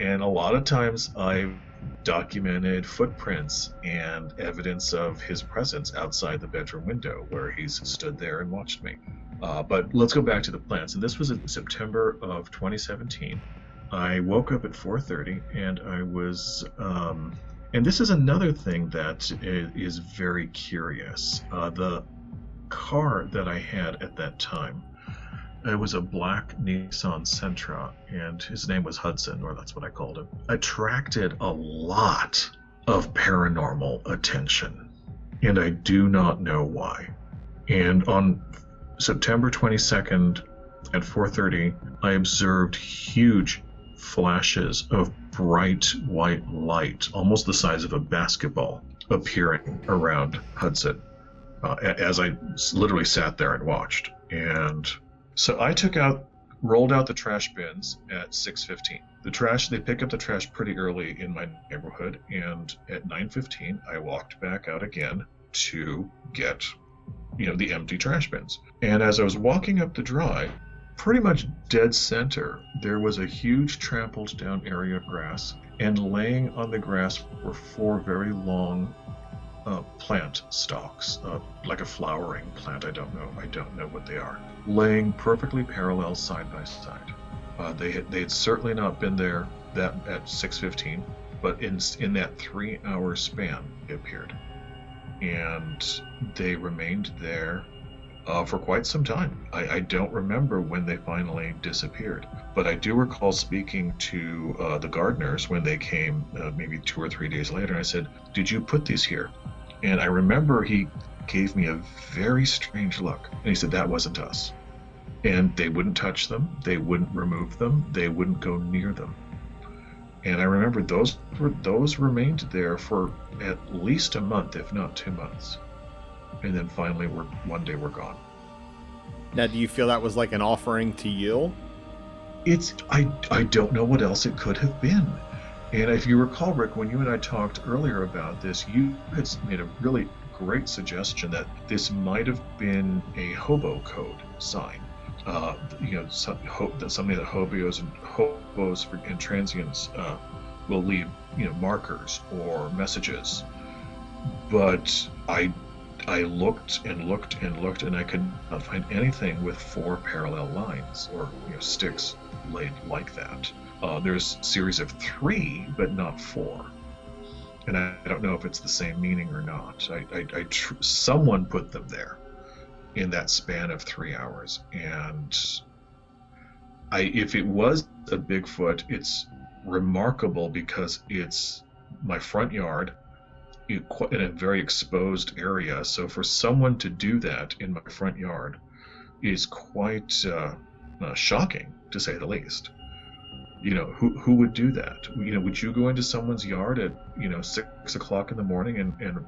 and a lot of times I've documented footprints and evidence of his presence outside the bedroom window where he's stood there and watched me. Uh, but let's go back to the plants. And this was in September of 2017. I woke up at 4:30 and I was. Um, and this is another thing that is very curious. Uh, the car that I had at that time, it was a black Nissan Sentra, and his name was Hudson, or that's what I called him. Attracted a lot of paranormal attention, and I do not know why. And on September 22nd at 4:30, I observed huge flashes of bright white light, almost the size of a basketball, appearing around Hudson uh, as I literally sat there and watched. And so I took out, rolled out the trash bins at 6:15. The trash they pick up the trash pretty early in my neighborhood, and at 9:15 I walked back out again to get you know, the empty trash bins. And as I was walking up the drive, pretty much dead center, there was a huge trampled down area of grass, and laying on the grass were four very long uh, plant stalks, uh, like a flowering plant. I don't know. I don't know what they are. Laying perfectly parallel side by side. Uh, they had they had certainly not been there that at 6:15, but in in that three-hour span, they appeared, and they remained there uh, for quite some time. I, I, don't remember when they finally disappeared, but I do recall speaking to uh, the gardeners when they came, uh, maybe two or three days later. And I said, "Did you put these here?" And I remember he gave me a very strange look, and he said, "That wasn't us." And they wouldn't touch them, they wouldn't remove them, they wouldn't go near them. And I remember those were, those remained there for at least a month, if not two months and then finally we're one day we're gone. Now, do you feel that was like an offering to you? It's I I don't know what else it could have been. And if you recall, Rick, when you and I talked earlier about this, you had made a really great suggestion that this might have been a hobo code sign. Uh, you know, some, ho- that something that hobos and hobos and transients uh, will leave, you know, markers or messages. But I I looked and looked and looked, and I could not find anything with four parallel lines or you know, sticks laid like that. Uh, there's a series of three, but not four. And I, I, don't know if it's the same meaning or not. I, I, I tr- someone put them there in that span of three hours, and I, if it was a Bigfoot, it's remarkable because it's my front yard in a very exposed area. So for someone to do that in my front yard is quite uh, uh, shocking, to say the least. You know, who who would do that? You know, would you go into someone's yard at you know six o'clock in the morning and and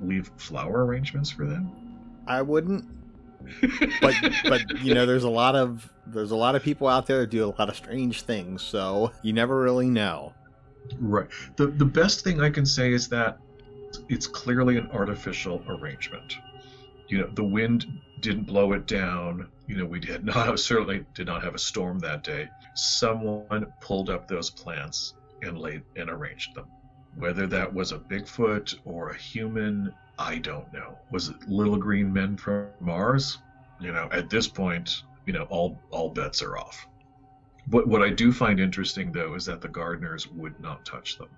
leave flower arrangements for them? I wouldn't. but but you know, there's a lot of there's a lot of people out there that do a lot of strange things, so you never really know. Right. The the best thing I can say is that it's clearly an artificial arrangement. You know, the wind didn't blow it down. You know, we did not certainly did not have a storm that day. Someone pulled up those plants and laid and arranged them. Whether that was a Bigfoot or a human, I don't know. Was it little green men from Mars? You know, at this point, you know, all all bets are off. But what I do find interesting though is that the gardeners would not touch them.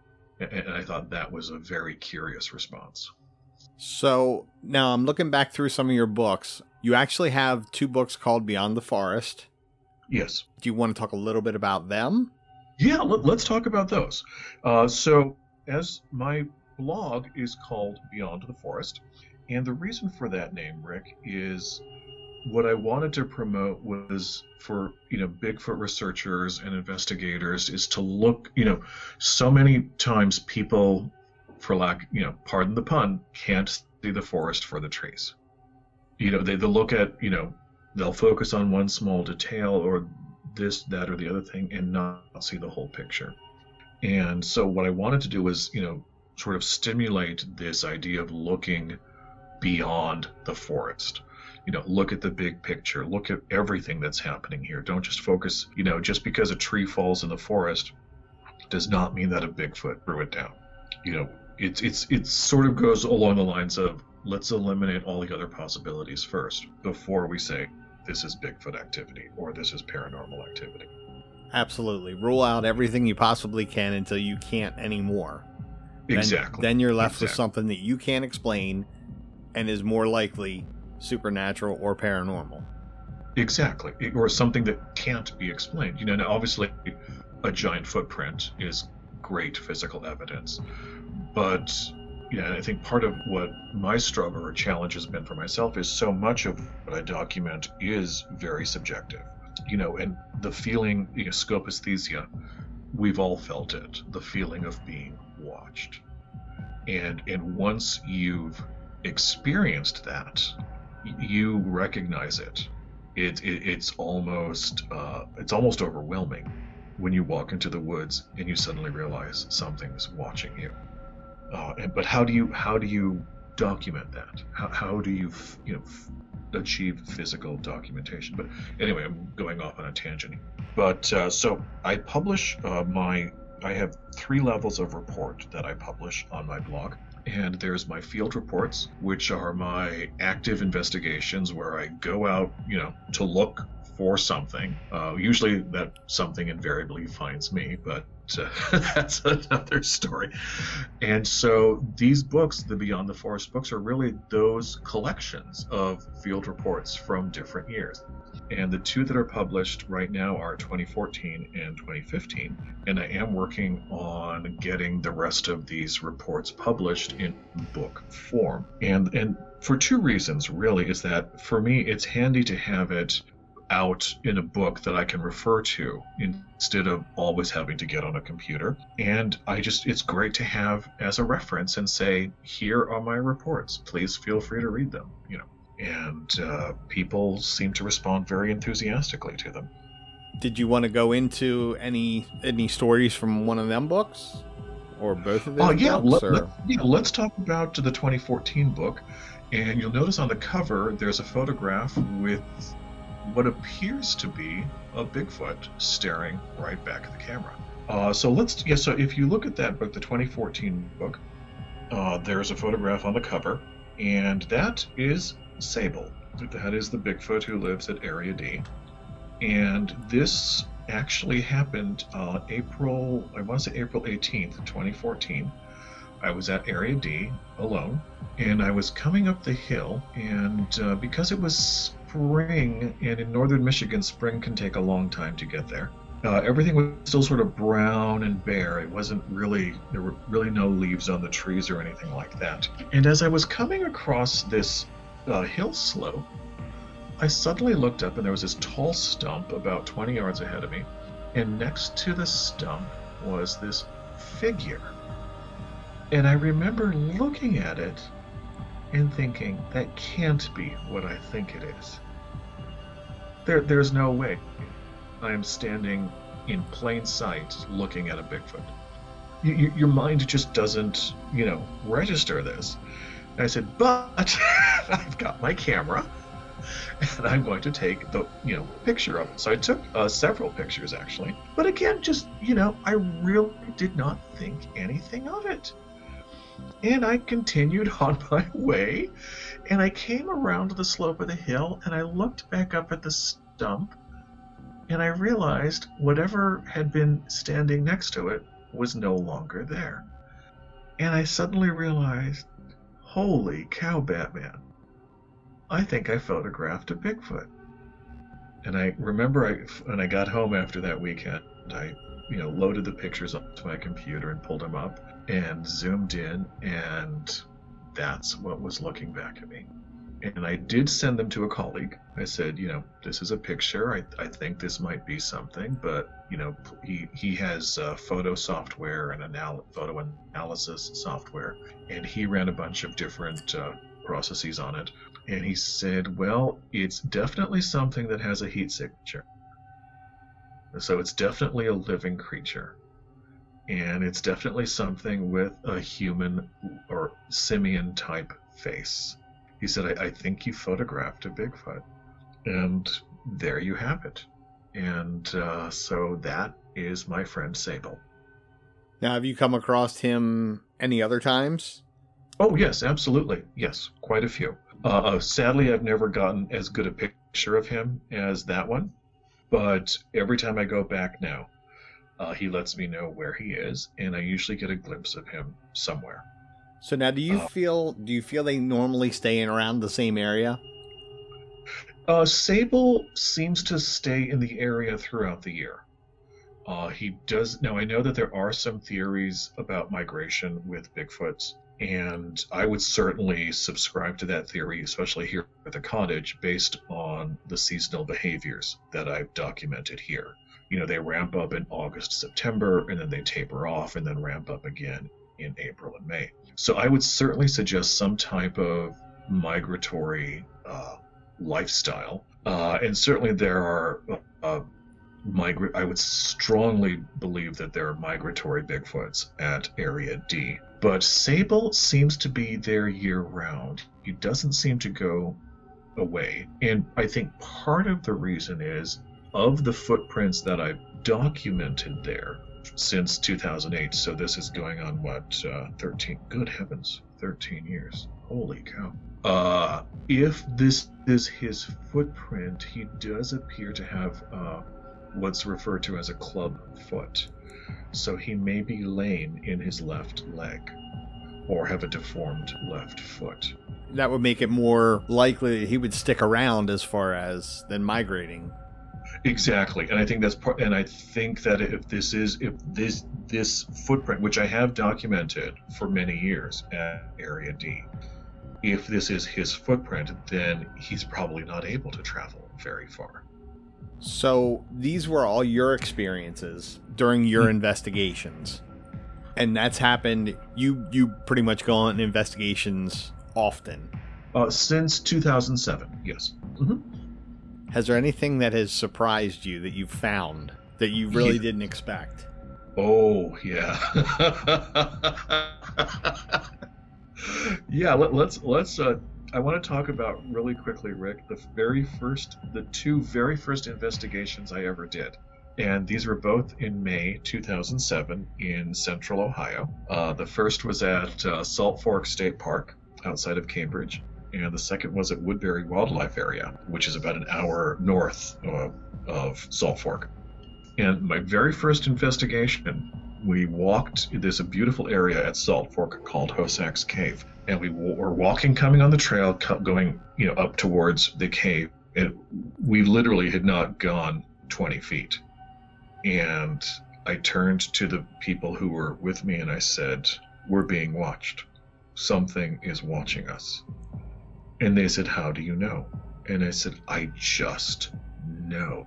And I thought that was a very curious response. So now I'm looking back through some of your books. You actually have two books called Beyond the Forest. Yes. Do you want to talk a little bit about them? Yeah, let, us talk about those. Uh, so, as my blog is called Beyond the Forest, and the reason for that name, Rick, is what I wanted to promote was for you know Bigfoot researchers and investigators is to look you know so many times people for lack you know pardon the pun can't see the forest for the trees. You know they, they look at you know they'll focus on one small detail or this that or the other thing and not see the whole picture. And so what I wanted to do was you know sort of stimulate this idea of looking beyond the forest you know look at the big picture. Look at everything that's happening here. Don't just focus you know just because a tree falls in the forest does not mean that a bigfoot threw it down. You know it's it's it sort of goes along the lines of let's eliminate all the other possibilities first before we say this is bigfoot activity or this is paranormal activity. Absolutely. Rule out everything you possibly can until you can't anymore. Exactly. then, then you're left exactly. with something that you can't explain and is more likely supernatural or paranormal. Exactly, or something that can't be explained. You know, now obviously, a giant footprint is great physical evidence, but yeah, I think part of what my struggle or challenge has been for myself is so much of what I document is very subjective. You know, and the feeling, you know, scopesthesia, we've all felt it, the feeling of being watched. And and once you've experienced that, you recognize it. It, it it's almost uh, it's almost overwhelming when you walk into the woods and you suddenly realize something's watching you. Uh, and, but how do you how do you document that? How, how do you you know f- achieve physical documentation? But anyway, I'm going off on a tangent. But uh, so I publish uh, my I have three levels of report that I publish on my blog and there's my field reports, which are my active investigations where I go out, you know, to look for something. Uh, usually, that something invariably finds me, but uh, that's another story. And so, these books, the Beyond the Forest books, are really those collections of field reports from different years. And the two that are published right now are 2014 and 2015. And I am working on getting the rest of these reports published in book form. And and for two reasons really is that for me it's handy to have it out in a book that I can refer to instead of always having to get on a computer. And I just, it's great to have as a reference and say, here are my reports. Please feel free to read them, you know and uh, people seem to respond very enthusiastically to them. Did you want to go into any any stories from one of them books, or both of them? Oh yeah, books, let, let, yeah. Let's talk about the 2014 book, and you'll notice on the cover there's a photograph with what appears to be a Bigfoot staring right back at the camera. Uh, so let's yeah. So if you look at that book, the 2014 book, uh, there's a photograph on the cover, and that is Sable. That is the Bigfoot who lives at Area D. And this actually happened uh, April, I want to say April 18th, 2014. I was at Area D alone, and I was coming up the hill, and uh, because it was spring, and in northern Michigan, spring can take a long time to get there. Uh, everything was still sort of brown and bare. It wasn't really, there were really no leaves on the trees or anything like that. And as I was coming across this uh, hill slope, I suddenly looked up and there was this tall stump about 20 yards ahead of me. And next to the stump was this figure. And I remember looking at it and thinking, that can't be what I think it is. There, there's no way. I am standing in plain sight looking at a Bigfoot. You, your mind just doesn't, you know, register this. And I said, but I've got my camera and I'm going to take the you know picture of it. So I took uh, several pictures actually, but again, just you know, I really did not think anything of it. And I continued on my way, and I came around the slope of the hill, and I looked back up at the stump, and I realized whatever had been standing next to it was no longer there. And I suddenly realized Holy cow, Batman. I think I photographed a Bigfoot. And I remember I, when I got home after that weekend, I, you know, loaded the pictures onto my computer and pulled them up and zoomed in, and that's what was looking back at me and I did send them to a colleague. I said, you know, this is a picture. I, I think this might be something, but you know, he he has uh, photo software and anal- photo analysis software, and he ran a bunch of different uh, processes on it. And he said, well, it's definitely something that has a heat signature. So it's definitely a living creature. And it's definitely something with a human or simian type face he said, I, I think you photographed a Bigfoot. And there you have it. And uh, so that is my friend Sable. Now, have you come across him any other times? Oh, yes, absolutely. Yes, quite a few. Uh, uh, sadly, I've never gotten as good a picture of him as that one. But every time I go back now, uh, he lets me know where he is, and I usually get a glimpse of him somewhere. So now, do you uh, feel do you feel they normally stay in around the same area? Uh, Sable seems to stay in the area throughout the year. Uh, he does now. I know that there are some theories about migration with Bigfoots, and I would certainly subscribe to that theory, especially here at the cottage, based on the seasonal behaviors that I've documented here. You know, they ramp up in August, September, and then they taper off, and then ramp up again in April and May. So I would certainly suggest some type of migratory uh, lifestyle. Uh, and certainly there are uh, migra- I would strongly believe that there are migratory Bigfoots at Area D. But Sable seems to be there year round. He doesn't seem to go away. And I think part of the reason is of the footprints that I've documented there, since 2008. So this is going on what uh, 13? Good heavens, 13 years. Holy cow! Uh, if this is his footprint, he does appear to have uh, what's referred to as a club foot. So he may be lame in his left leg or have a deformed left foot. That would make it more likely he would stick around as far as than migrating. Exactly, and I think that's part. And I think that if this is if this this footprint, which I have documented for many years at Area D, if this is his footprint, then he's probably not able to travel very far. So these were all your experiences during your investigations. And that's happened you you pretty much go on investigations often. Uh, since 2007, yes. hmm Has there anything that has surprised you that you've found that you really Yeah. didn't expect? Oh yeah. yeah. Let, let's let's. Uh, I want to talk about really quickly, Rick. The very first, the two very first investigations I ever did, and these were both in May 2007 in Central Ohio. Uh, the first was at uh, Salt Fork State Park outside of Cambridge, and the second was at Woodbury Wildlife Area, which is about an hour north uh, of Salt Fork. And my very first investigation, we walked. There's a beautiful area at Salt Fork called Hosak's Cave, and we were walking, coming on the trail, going, you know, up towards the cave. And we literally had not gone 20 feet. And I turned to the people who were with me and I said, "We're being watched. Something is watching us." And they said, "How do you know?" And I said, "I just know."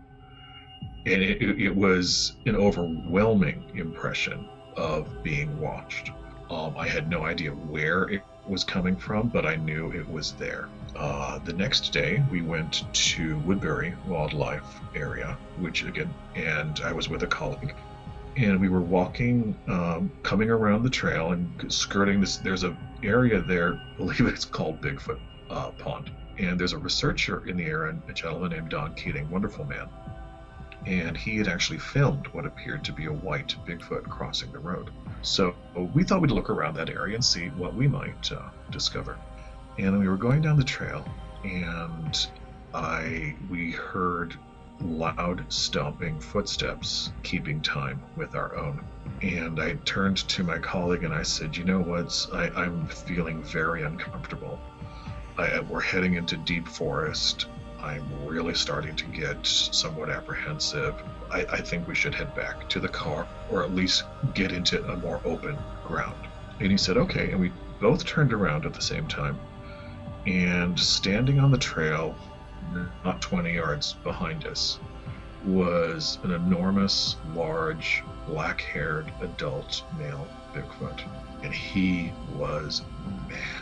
and it, it, was an overwhelming impression of being watched. Um, I had no idea where it was coming from, but I knew it was there. Uh, the next day, we went to Woodbury Wildlife Area, which again, and I was with a colleague, and we were walking, um, coming around the trail and skirting this. There's an area there, I believe it's called Bigfoot uh, Pond, and there's a researcher in the area, a gentleman named Don Keating, wonderful man and he had actually filmed what appeared to be a white Bigfoot crossing the road. So we thought we'd look around that area and see what we might uh, discover. And we were going down the trail, and I we heard loud stomping footsteps, keeping time with our own. And I turned to my colleague and I said, "You know what? I, I'm feeling very uncomfortable. I, we're heading into deep forest. I'm really starting to get somewhat apprehensive. I, I think we should head back to the car, or at least get into a more open ground. And he said, okay. And we both turned around at the same time. And standing on the trail, not 20 yards behind us, was an enormous, large, black haired adult male Bigfoot. And he was mad.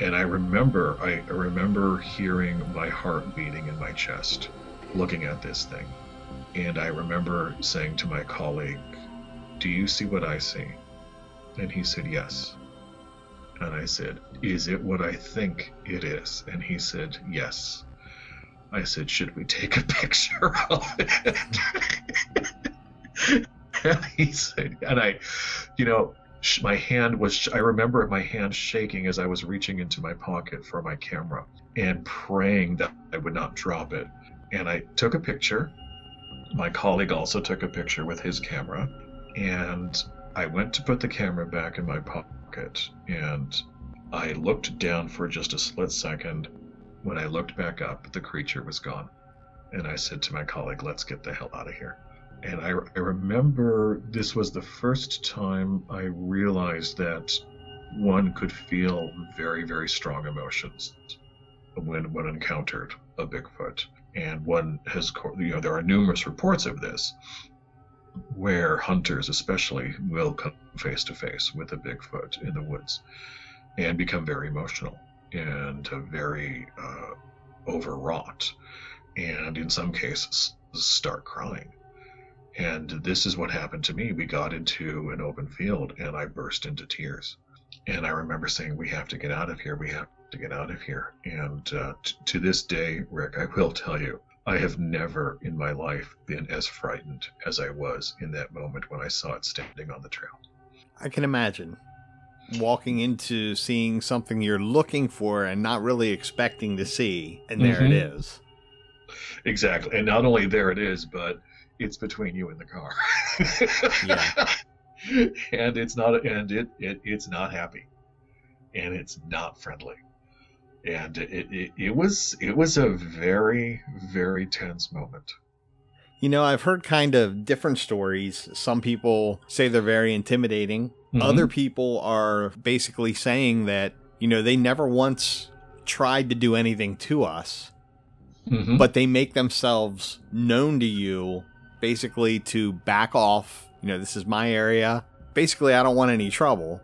And I remember, I remember hearing my heart beating in my chest, looking at this thing. And I remember saying to my colleague, Do you see what I see? And he said, Yes. And I said, Is it what I think it is? And he said, Yes. I said, Should we take a picture of it? and he said, and I, you know, my hand was i remember my hand shaking as i was reaching into my pocket for my camera and praying that i would not drop it. And i took a picture. My colleague also took a picture with his camera. And i went to put the camera back in my pocket. And i looked down for just a split second. When i looked back up the creature was gone. And i said to my colleague let's get the hell out of here and I, I remember this was the first time I realized that one could feel very, very strong emotions when one encountered a Bigfoot. And one has, you know, there are numerous reports of this where hunters, especially, will come face to face with a Bigfoot in the woods and become very emotional and uh, very uh, overwrought, and in some cases, start crying. And this is what happened to me. We got into an open field and I burst into tears. And I remember saying, We have to get out of here. We have to get out of here. And uh, t- to this day, Rick, I will tell you, I have never in my life been as frightened as I was in that moment when I saw it standing on the trail. I can imagine. walking into seeing something you're looking for and not really expecting to see, and there it Mhm. is. Exactly. And not only there it is, but it's between you and the car. Yeah. and it's not and it, it it's not happy. And it's not friendly. And it, it it was it was a very, very tense moment. You know, I've heard kind of different stories. Some people say they're very intimidating. Other people are basically saying that, you know, they never once tried to do anything to us, Mhm. but they make themselves known to you basically to back off. You know, this is my area. Basically, I don't want any trouble.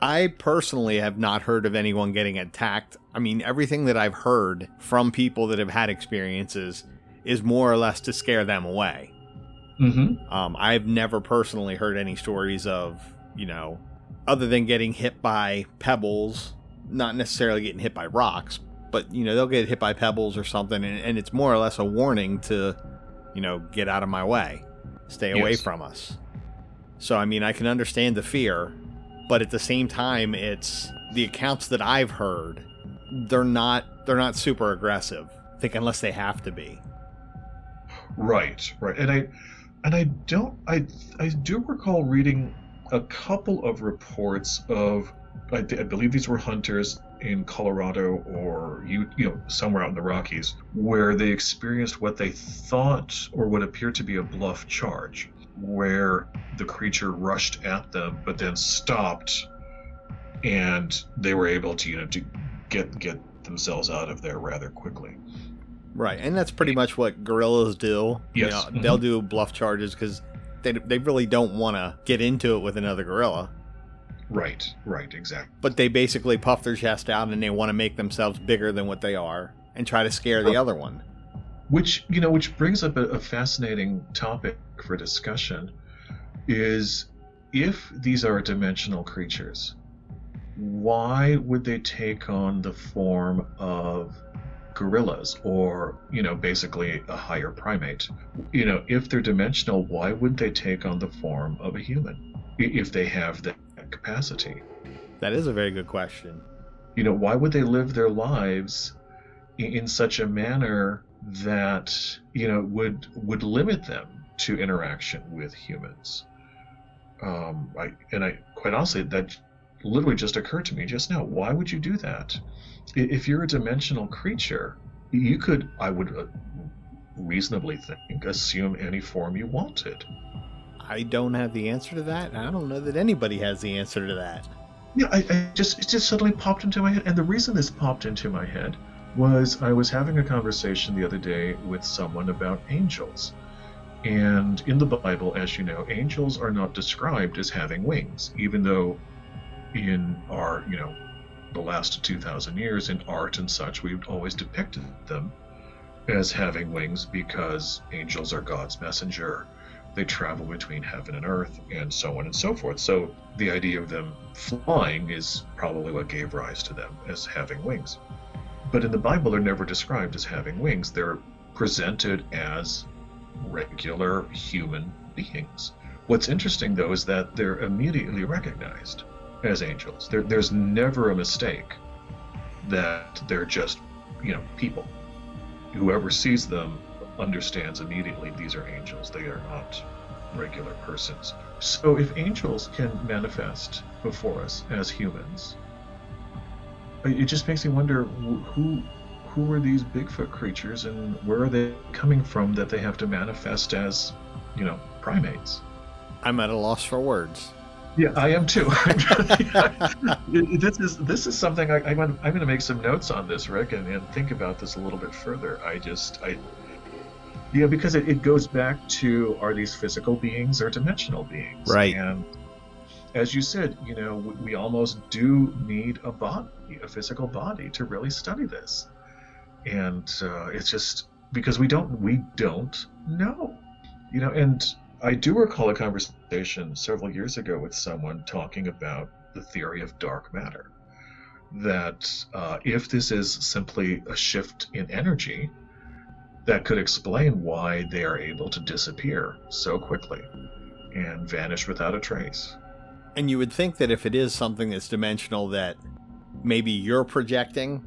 I personally have not heard of anyone getting attacked. I mean, everything that I've heard from people that have had experiences is more or less to scare them away. Mhm. Um, I've never personally heard any stories of, you know, other than getting hit by pebbles, not necessarily getting hit by rocks, but, you know, they'll get hit by pebbles or something, and, and it's more or less a warning to, you know, get out of my way, stay away Yes. from us. So, I mean, I can understand the fear, but at the same time, it's the accounts that I've heard, they're not, they're not super aggressive. I think unless they have to be. Right, right, and I, and I don't, I, I do recall reading a couple of reports of, I, I believe these were hunters in Colorado or you, you know, somewhere out in the Rockies, where they experienced what they thought or what appeared to be a bluff charge, where the creature rushed at them but then stopped, and they were able to, you know, to get get themselves out of there rather quickly. Right, and that's pretty much what gorillas do. You Yes. know, they'll mm-hmm. do bluff charges because they, they really don't want to get into it with another gorilla. Right, right, exactly. But they basically puff their chest out and they want to make themselves bigger than what they are and try to scare the oh. other one. Which you know, which brings up a, a fascinating topic for discussion, is if these are dimensional creatures, why would they take on the form of gorillas or you know basically a higher primate you know if they're dimensional why wouldn't they take on the form of a human if they have that capacity? That is a very good question. you know why would they live their lives in, in such a manner that you know would would limit them to interaction with humans? Um i and i quite honestly that literally just occurred to me just now. Why would you do that? If you're a dimensional creature you could i would uh, reasonably think assume any form you wanted I don't have the answer to that. I don't know that anybody has the answer to that. Yeah, I, I just it just suddenly popped into my head, and the reason this popped into my head was I was having a conversation the other day with someone about angels, and in the Bible, as you know, angels are not described as having wings, even though in our you know the last two thousand years in art and such we've always depicted them as having wings because angels are God's messenger they travel between heaven and earth, and so on and so forth. So the idea of them flying is probably what gave rise to them as having wings. But in the Bible, they're never described as having wings. They're presented as regular human beings. What's interesting, though, is that they're immediately recognized as angels. There, there's never a mistake that they're just, you know, people. Whoever sees them understands immediately these are angels. They are not regular persons. So if angels can manifest before us as humans, it just makes me wonder who who are these Bigfoot creatures and where are they coming from that they have to manifest as, you know, primates? I'm at a loss for words. Yeah, I am too. This is this is something I, I'm gonna, I'm going to make some notes on this, Rick, and, and think about this a little bit further. I just I yeah, because it, it goes back to are these physical beings or dimensional beings? Right. And as you said, you know, we, we almost do need a body, a physical body, to really study this, and uh, it's just because we don't we don't know, you know, and I do recall a conversation several years ago with someone talking about the theory of dark matter. That uh, if this is simply a shift in energy, that could explain why they are able to disappear so quickly and vanish without a trace. And you would think that if it is something that's dimensional that maybe you're projecting,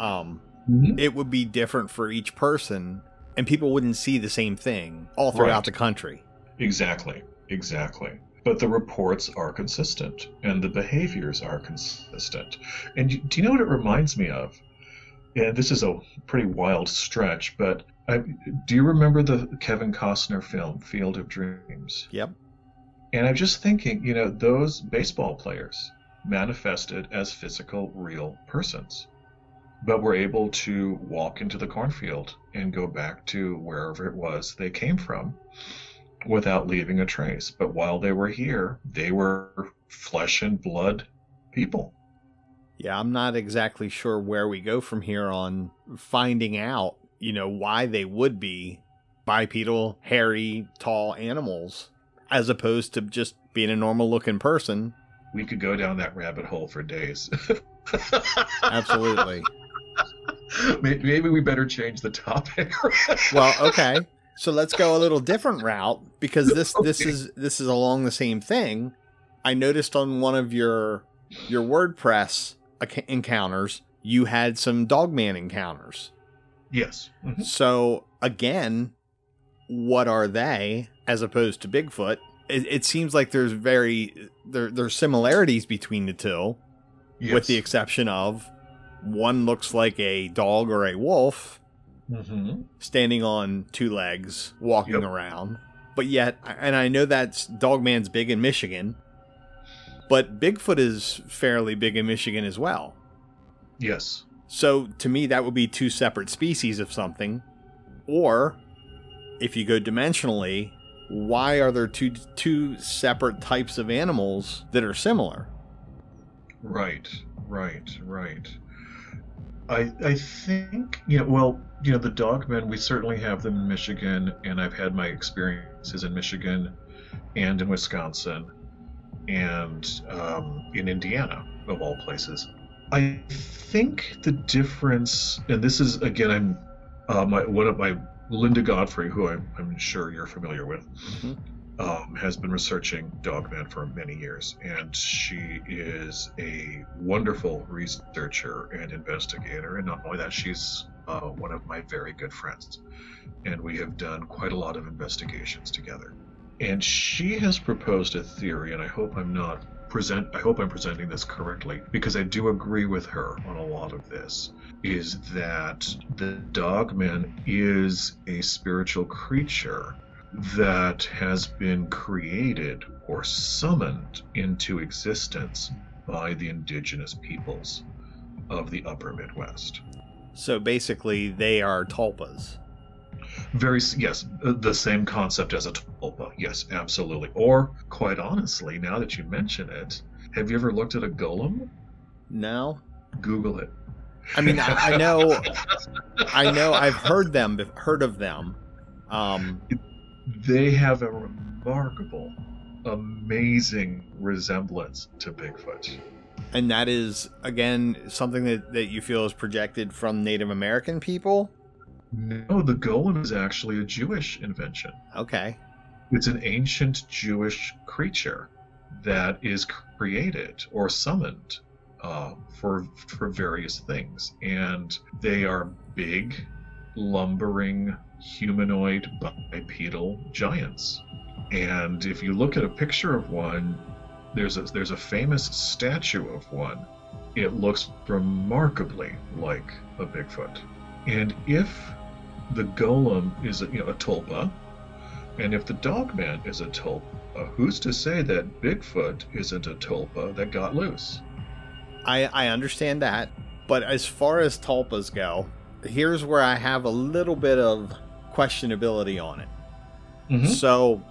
um, Mhm. it would be different for each person and people wouldn't see the same thing all throughout Right. the country. Exactly, exactly. But the reports are consistent and the behaviors are consistent. And do you know what it reminds me of? And this is a pretty wild stretch, but I, do you remember the Kevin Costner film Field of Dreams? Yep. And I'm just thinking, you know, those baseball players manifested as physical, real persons, but were able to walk into the cornfield and go back to wherever it was they came from without leaving a trace. But while they were here, they were flesh and blood people. Yeah, I'm not exactly sure where we go from here on finding out, you know, why they would be bipedal, hairy, tall animals as opposed to just being a normal looking person. We could go down that rabbit hole for days. Absolutely. Maybe we better change the topic. well, okay. So let's go a little different route because this this is this is along the same thing. I noticed on one of your your WordPress encounters, you had some Dogman encounters. yes. Mhm. So again, what are they as opposed to Bigfoot? It, it seems like there's very there there's similarities between the two, with the exception of one looks like a dog or a wolf Mhm. standing on two legs, walking Yep. around. But yet, and I know that's Dogman's big in Michigan, but Bigfoot is fairly big in Michigan as well. Yes. So to me, that would be two separate species of something. Or if you go dimensionally, why are there two two separate types of animals that are similar? Right, right, right. I I think you know well you know the dogmen we certainly have them in Michigan and I've had my experiences in Michigan and in Wisconsin and um, in Indiana of all places. I think the difference and this is again I'm uh, my one of my Linda Godfrey who I'm, I'm sure you're familiar with Mhm. um, has been researching Dogman for many years, and she is a wonderful researcher and investigator. And not only that, she's uh, one of my very good friends, and we have done quite a lot of investigations together. And she has proposed a theory, and I hope I'm not present. I hope I'm presenting this correctly because I do agree with her on a lot of this. Is that the Dogman is a spiritual creature that has been created or summoned into existence by the indigenous peoples of the upper Midwest. So basically, they are tulpas. Very, yes, uh, the same concept as a tulpa. Yes, absolutely. Or, quite honestly, now that you mention it, have you ever looked at a golem? No, Google it. I mean I, I know, I know, I've heard them, heard of them. Um, They have a remarkable, amazing resemblance to Bigfoot. and that is again something that that you feel is projected from Native American people. No, the golem is actually a Jewish invention. Okay, It's an ancient Jewish creature that is created or summoned uh, for for various things, and they are big, lumbering, humanoid bipedal giants. And if you look at a picture of one, there's a there's a famous statue of one. It looks remarkably like a Bigfoot. And if the golem is a, you know a tulpa, and if the dogman is a tulpa, who's to say that Bigfoot isn't a tulpa that got loose? I I understand that, but as far as tulpas go, here's where I have a little bit of questionability on it. Mhm. So,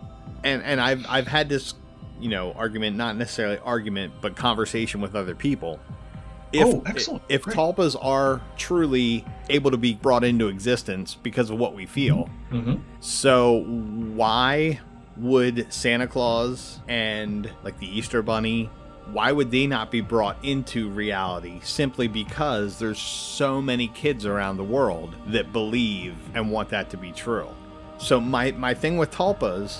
and and I've I've had this, you know, argument, not necessarily argument, but conversation with other people. If, Oh, excellent. If Great. tulpas are truly able to be brought into existence because of what we feel, Mhm. so why would Santa Claus and like the Easter Bunny, why would they not be brought into reality simply because there's so many kids around the world that believe and want that to be true? So my my thing with tulpas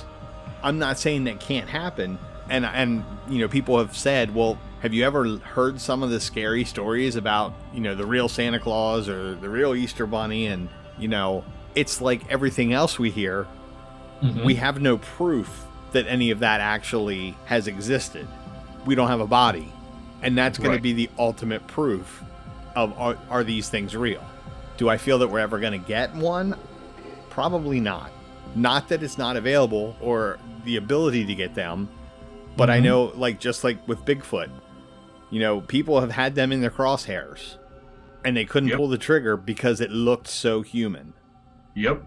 I'm not saying that can't happen, and and you know people have said, well, have you ever heard some of the scary stories about you know the real Santa Claus or the real Easter Bunny? And you know, it's like everything else we hear. Mhm. We have no proof that any of that actually has existed. We don't have a body, and that's going Right. to be the ultimate proof of are, are these things real? Do I feel that we're ever going to get one? Probably not. Not that it's not available or the ability to get them, but I Mhm. know, like, just like with Bigfoot, you know, people have had them in their crosshairs and they couldn't Yep. pull the trigger because it looked so human. Yep.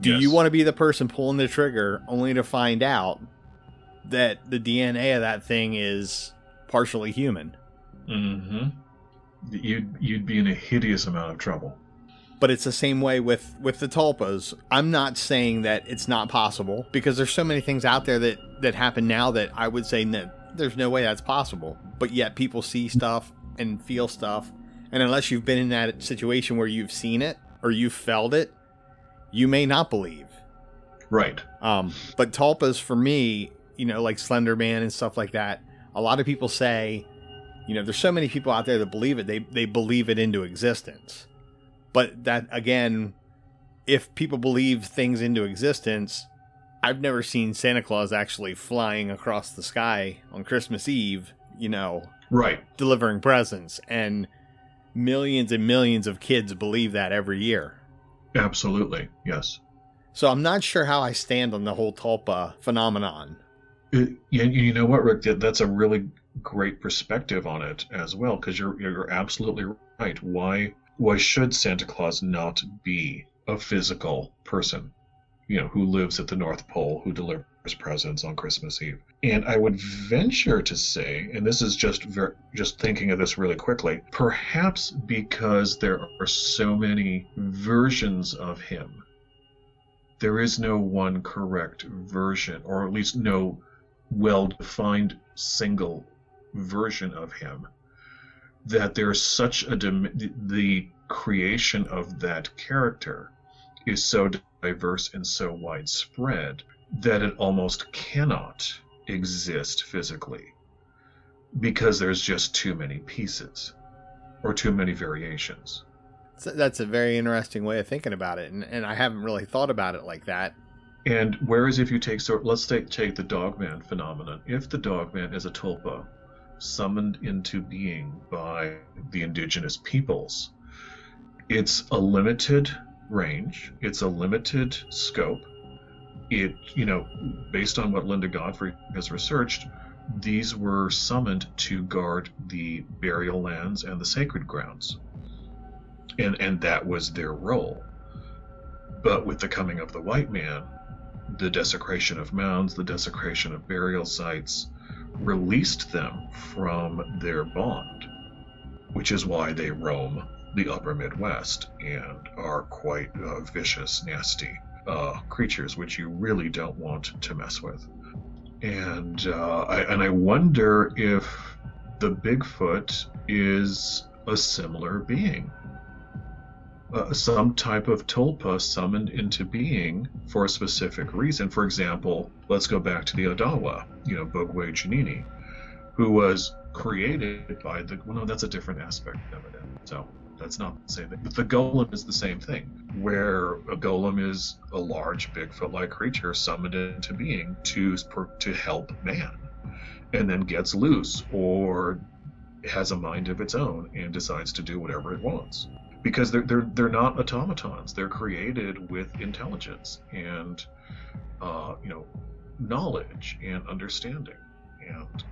Do Yes. you want to be the person pulling the trigger only to find out that the DNA of that thing is partially human? Mm-hmm. You'd you'd be in a hideous amount of trouble. but it's the same way with with the tulpas i'm not saying that it's not possible because there's so many things out there that that happen now that i would say that there's no way that's possible but yet people see stuff and feel stuff and unless you've been in that situation where you've seen it or you've felt it you may not believe Right. um, but tulpas for me, you know, like Slender Man and stuff like that, a lot of people say, you know, there's so many people out there that believe it. They they believe it into existence. But that again, if people believe things into existence, I've never seen Santa Claus actually flying across the sky on Christmas Eve, you know, Right. delivering presents and millions and millions of kids believe that every year. Absolutely. Yes. So I'm not sure how I stand on the whole tulpa phenomenon. Uh, it, you, you know what, Rick? That, that's a really great perspective on it as well, because you're you're absolutely right. Why why should Santa Claus not be a physical person? You know, who lives at the North Pole, who delivers presents on Christmas Eve? And I would venture to say, and this is just ver- just thinking of this really quickly, perhaps because there are so many versions of him there is no one correct version, or at least no well defined single version of him. That there's such a dim- the creation of that character is so diverse and so widespread that it almost cannot exist physically because there's just too many pieces or too many variations. So that's a very interesting way of thinking about it, and, and I haven't really thought about it like that. And whereas if you take so let's take take the Dogman phenomenon. If the Dogman is a tulpa summoned into being by the indigenous peoples, it's a limited range, it's a limited scope. It you know, based on what Linda Godfrey has researched, these were summoned to guard the burial lands and the sacred grounds. And and that was their role. But with the coming of the white man, the desecration of mounds, the desecration of burial sites, released them from their bond, which is why they roam the upper Midwest and are quite uh, vicious, nasty uh, creatures, which you really don't want to mess with. And uh, I, and I wonder if the Bigfoot is a similar being uh, some type of tulpa summoned into being for a specific reason. For example, let's go back to the Odawa, you know, Bogwe Janini, who was created by the. Well, no, that's a different aspect of it. So that's not the same thing. But the golem is the same thing, where a golem is a large Bigfoot-like creature summoned into being to to help man, and then gets loose or has a mind of its own and decides to do whatever it wants because they're they're they're not automatons. They're created with intelligence and uh, you know knowledge and understanding. And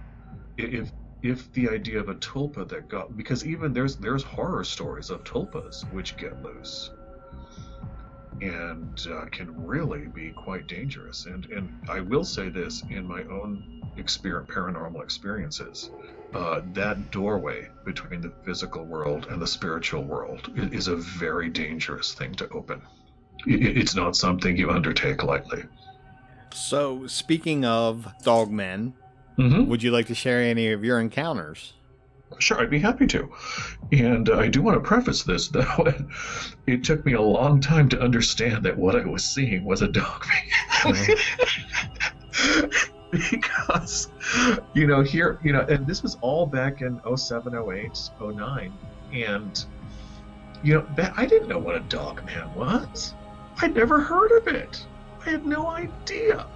if if the idea of a tulpa that got because even there's there's horror stories of tulpas which get loose and uh, can really be quite dangerous. And and I will say this in my own experience, paranormal experiences, uh, that doorway between the physical world and the spiritual world is a very dangerous thing to open. It's not something you undertake lightly. So, speaking of dogmen, Mm-hmm. would you like to share any of your encounters? Sure, I'd be happy to. And uh, I do want to preface this, though. it took me a long time to understand that what I was seeing was a dog because you know here you know and this was all back in 07 08 09 and you know that i didn't know what a dog man was i'd never heard of it i had no idea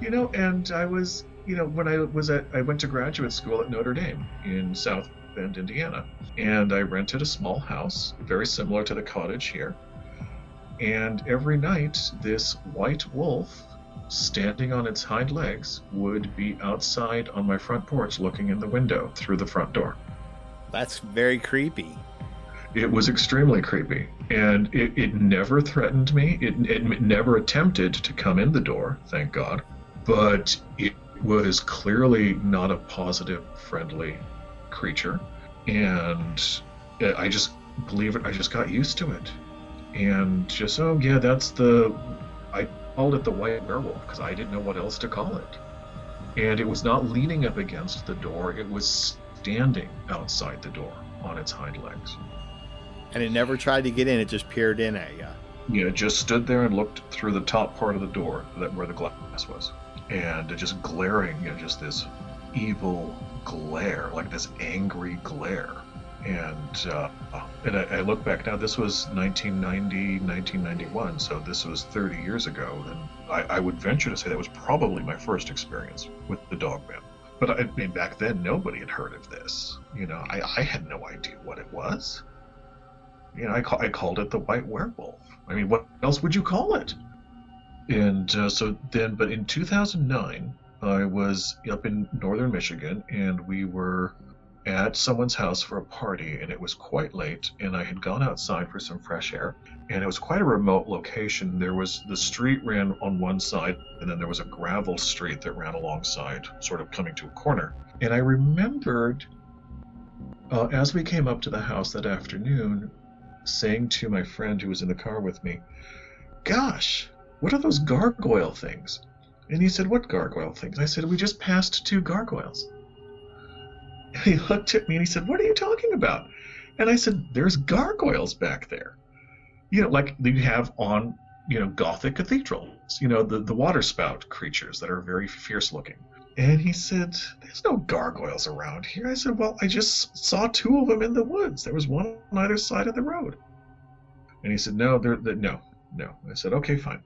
you know and i was you know when i was at i went to graduate school at notre dame in south bend indiana and i rented a small house very similar to the cottage here. And every night this white wolf standing on its hind legs would be outside on my front porch looking in the window through the front door. That's very creepy. it was extremely creepy and it, it never threatened me. It, it never attempted to come in the door thank god but it was clearly not a positive friendly creature. And i just believe it i just got used to it. And just oh yeah that's the i called it the white werewolf because i didn't know what else to call it. And it was not leaning up against the door it was standing outside the door on its hind legs. And it never tried to get in, it just peered in at you. you know, just stood there and looked through the top part of the door that where the glass was, and just glaring, you know, just this evil glare, like this angry glare. And uh, and I, I look back now. This was 1990, 1991, so this was 30 years ago. And I, I would venture to say that was probably my first experience with the Dogman. But I mean, back then nobody had heard of this. You know, I, I had no idea what it was. You know, I, ca- I called it the white werewolf. I mean, what else would you call it? And uh, so then, but in 2009, I was up in northern Michigan and we were at someone's house for a party and it was quite late and I had gone outside for some fresh air and it was quite a remote location. There was the street ran on one side and then there was a gravel street that ran alongside, sort of coming to a corner. And I remembered uh, as we came up to the house that afternoon, saying to my friend who was in the car with me, Gosh, what are those gargoyle things? And he said, What gargoyle things? I said, We just passed two gargoyles. And he looked at me and he said, What are you talking about? And I said, There's gargoyles back there. You know, like you have on, you know, Gothic cathedrals, you know, the, the water spout creatures that are very fierce looking. And he said, There's no gargoyles around here. I said, Well, I just saw two of them in the woods. There was one on either side of the road. And he said, No, there, no, no. I said, Okay, fine.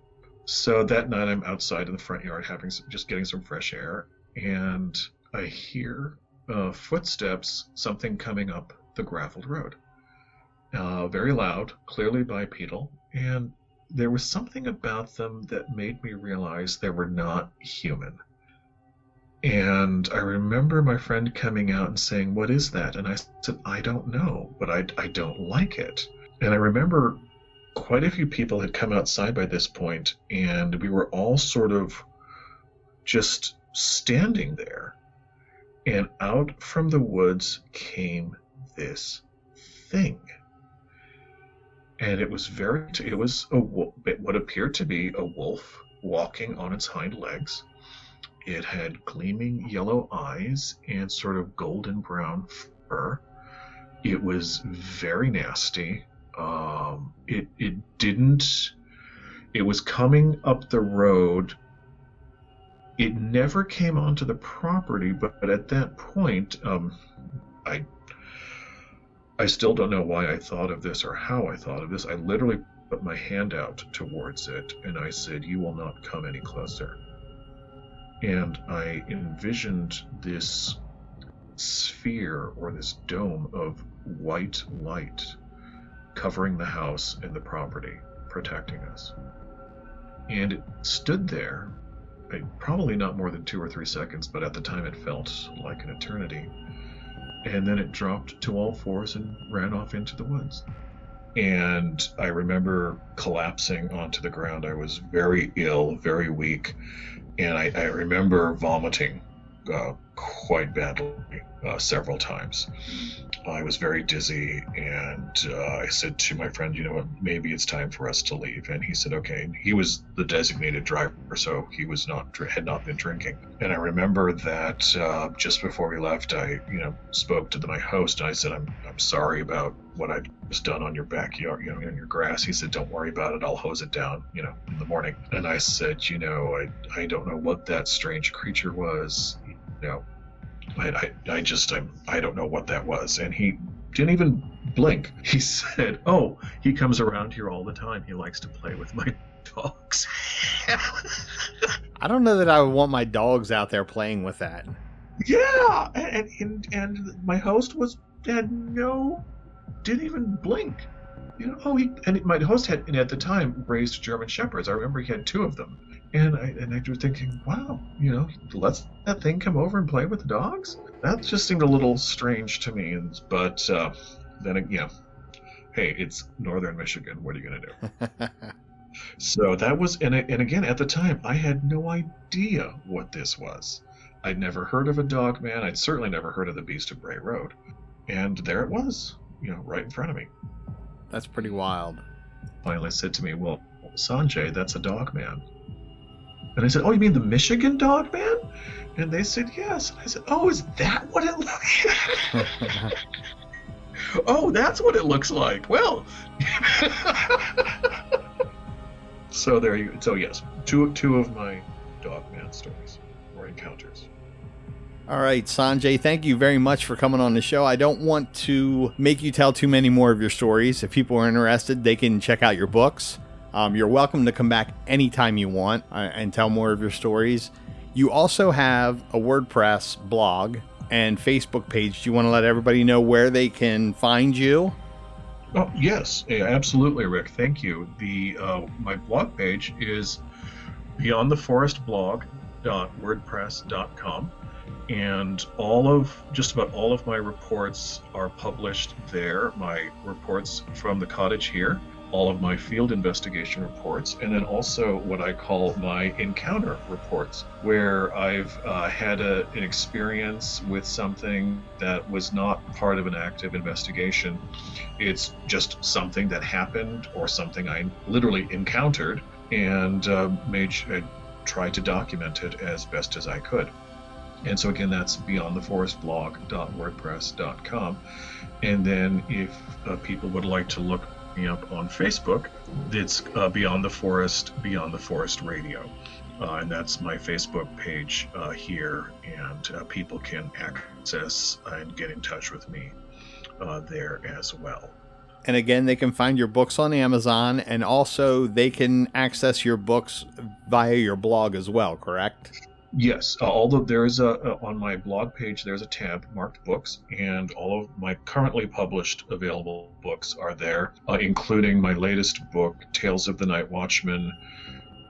So that night I'm outside in the front yard having some, just getting some fresh air, and I hear uh, footsteps, something coming up the graveled road. Uh, very loud, clearly bipedal, and there was something about them that made me realize they were not human. And I remember my friend coming out and saying, What is that? And I said, I don't know, but I, I don't like it. And I remember quite a few people had come outside by this point, and we were all sort of just standing there. And out from the woods came this thing. And it was very, it was a, what appeared to be a wolf walking on its hind legs. It had gleaming yellow eyes and sort of golden brown fur. It was very nasty. Um, it it didn't. It was coming up the road. It never came onto the property, but, but at that point, um, I I still don't know why I thought of this or how I thought of this. I literally put my hand out towards it and I said, "You will not come any closer." And I envisioned this sphere or this dome of white light covering the house and the property, protecting us. And it stood there, probably not more than two or three seconds, but at the time it felt like an eternity. And then it dropped to all fours and ran off into the woods. And I remember collapsing onto the ground. I was very ill, very weak, and I, I remember vomiting uh, quite badly uh, several times. I was very dizzy, and uh, I said to my friend, "You know what? Maybe it's time for us to leave." And he said, "Okay." And he was the designated driver, so he was not had not been drinking. And I remember that uh, just before we left, I you know spoke to the, my host, and I said, "I'm I'm sorry about what I just done on your backyard, you know, on your grass." He said, "Don't worry about it. I'll hose it down, you know, in the morning." And I said, "You know, I I don't know what that strange creature was." Know, I, I, I just I, I don't know what that was. And he didn't even blink. He said oh he comes around here all the time. He likes to play with my dogs. I don't know that I would want my dogs out there playing with that. yeah and, and and my host was had no didn't even blink. You know oh he and my host had and at the time raised german shepherds. I remember he had two of them and I and I was thinking, wow, you know, let's that thing come over and play with the dogs. That just seemed a little strange to me. But uh, then, yeah, hey, it's northern Michigan. What are you gonna do? so that was, and and again, at the time, I had no idea what this was. I'd never heard of a dog man. I'd certainly never heard of the Beast of Bray Road, and there it was, you know, right in front of me. That's pretty wild. Finally said to me, "Well, Sanjay, that's a dog man." And I said, "Oh, you mean the Michigan Dog Man?" And they said, "Yes." And I said, "Oh, is that what it looks like?" oh, that's what it looks like. Well, so there you. So yes, two two of my Dog Man stories or encounters. All right, Sanjay, thank you very much for coming on the show. I don't want to make you tell too many more of your stories. If people are interested, they can check out your books. Um, you're welcome to come back anytime you want uh, and tell more of your stories. You also have a WordPress blog and Facebook page. Do you want to let everybody know where they can find you? Oh yes, absolutely, Rick. Thank you. The uh, my blog page is beyondtheforestblog.wordpress.com, and all of just about all of my reports are published there. My reports from the cottage here, all of my field investigation reports, and then also what I call my encounter reports, where I've uh, had a, an experience with something that was not part of an active investigation. It's just something that happened or something I literally encountered and uh, made I tried to document it as best as I could. And so again, that's beyondtheforestblog.wordpress.com. And then if uh, people would like to look me up on Facebook. It's uh, Beyond the Forest, Beyond the Forest Radio. Uh, and that's my Facebook page uh, here, and uh, people can access and get in touch with me uh, there as well. And again, they can find your books on Amazon, and also they can access your books via your blog as well, correct? Yes, uh, although there is a, a, on my blog page there's a tab marked books, and all of my currently published available books are there, uh, including my latest book, Tales of the Night Watchman,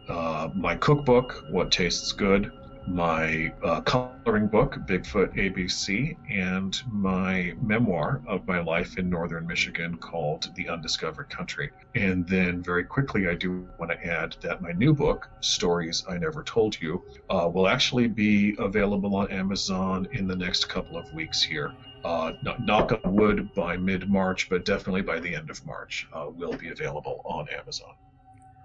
uh, my cookbook, What Tastes Good, my uh, coloring book, Bigfoot ABC, and my memoir of my life in northern Michigan called The Undiscovered Country. And then, very quickly, I do want to add that my new book, Stories I Never Told You, uh, will actually be available on Amazon in the next couple of weeks here. Uh, knock on wood by mid March, but definitely by the end of March, uh, will be available on Amazon.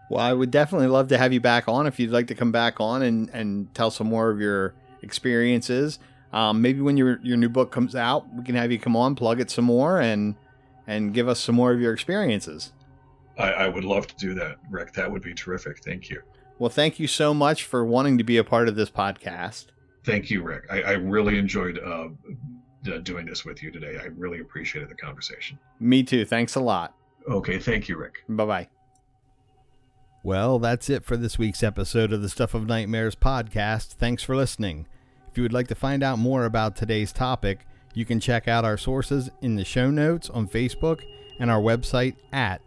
Well, I would definitely love to have you back on if you'd like to come back on and, and tell some more of your experiences. Um, maybe when your your new book comes out, we can have you come on, plug it some more, and and give us some more of your experiences. I, I would love to do that, Rick. That would be terrific. Thank you. Well, thank you so much for wanting to be a part of this podcast. Thank you, Rick. I, I really enjoyed uh, doing this with you today. I really appreciated the conversation. Me too. Thanks a lot. Okay. Thank you, Rick. Bye bye. Well, that's it for this week's episode of the Stuff of Nightmares podcast. Thanks for listening. If you would like to find out more about today's topic, you can check out our sources in the show notes on Facebook and our website at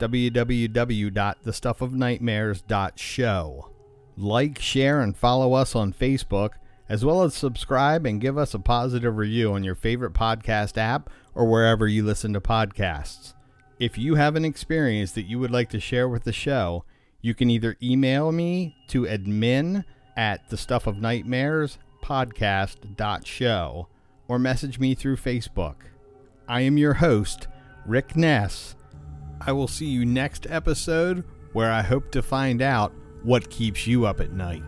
www.thestuffofnightmares.show. Like, share, and follow us on Facebook, as well as subscribe and give us a positive review on your favorite podcast app or wherever you listen to podcasts. If you have an experience that you would like to share with the show, you can either email me to admin at the stuff of nightmares podcast.show or message me through Facebook. I am your host, Rick Ness. I will see you next episode where I hope to find out what keeps you up at night.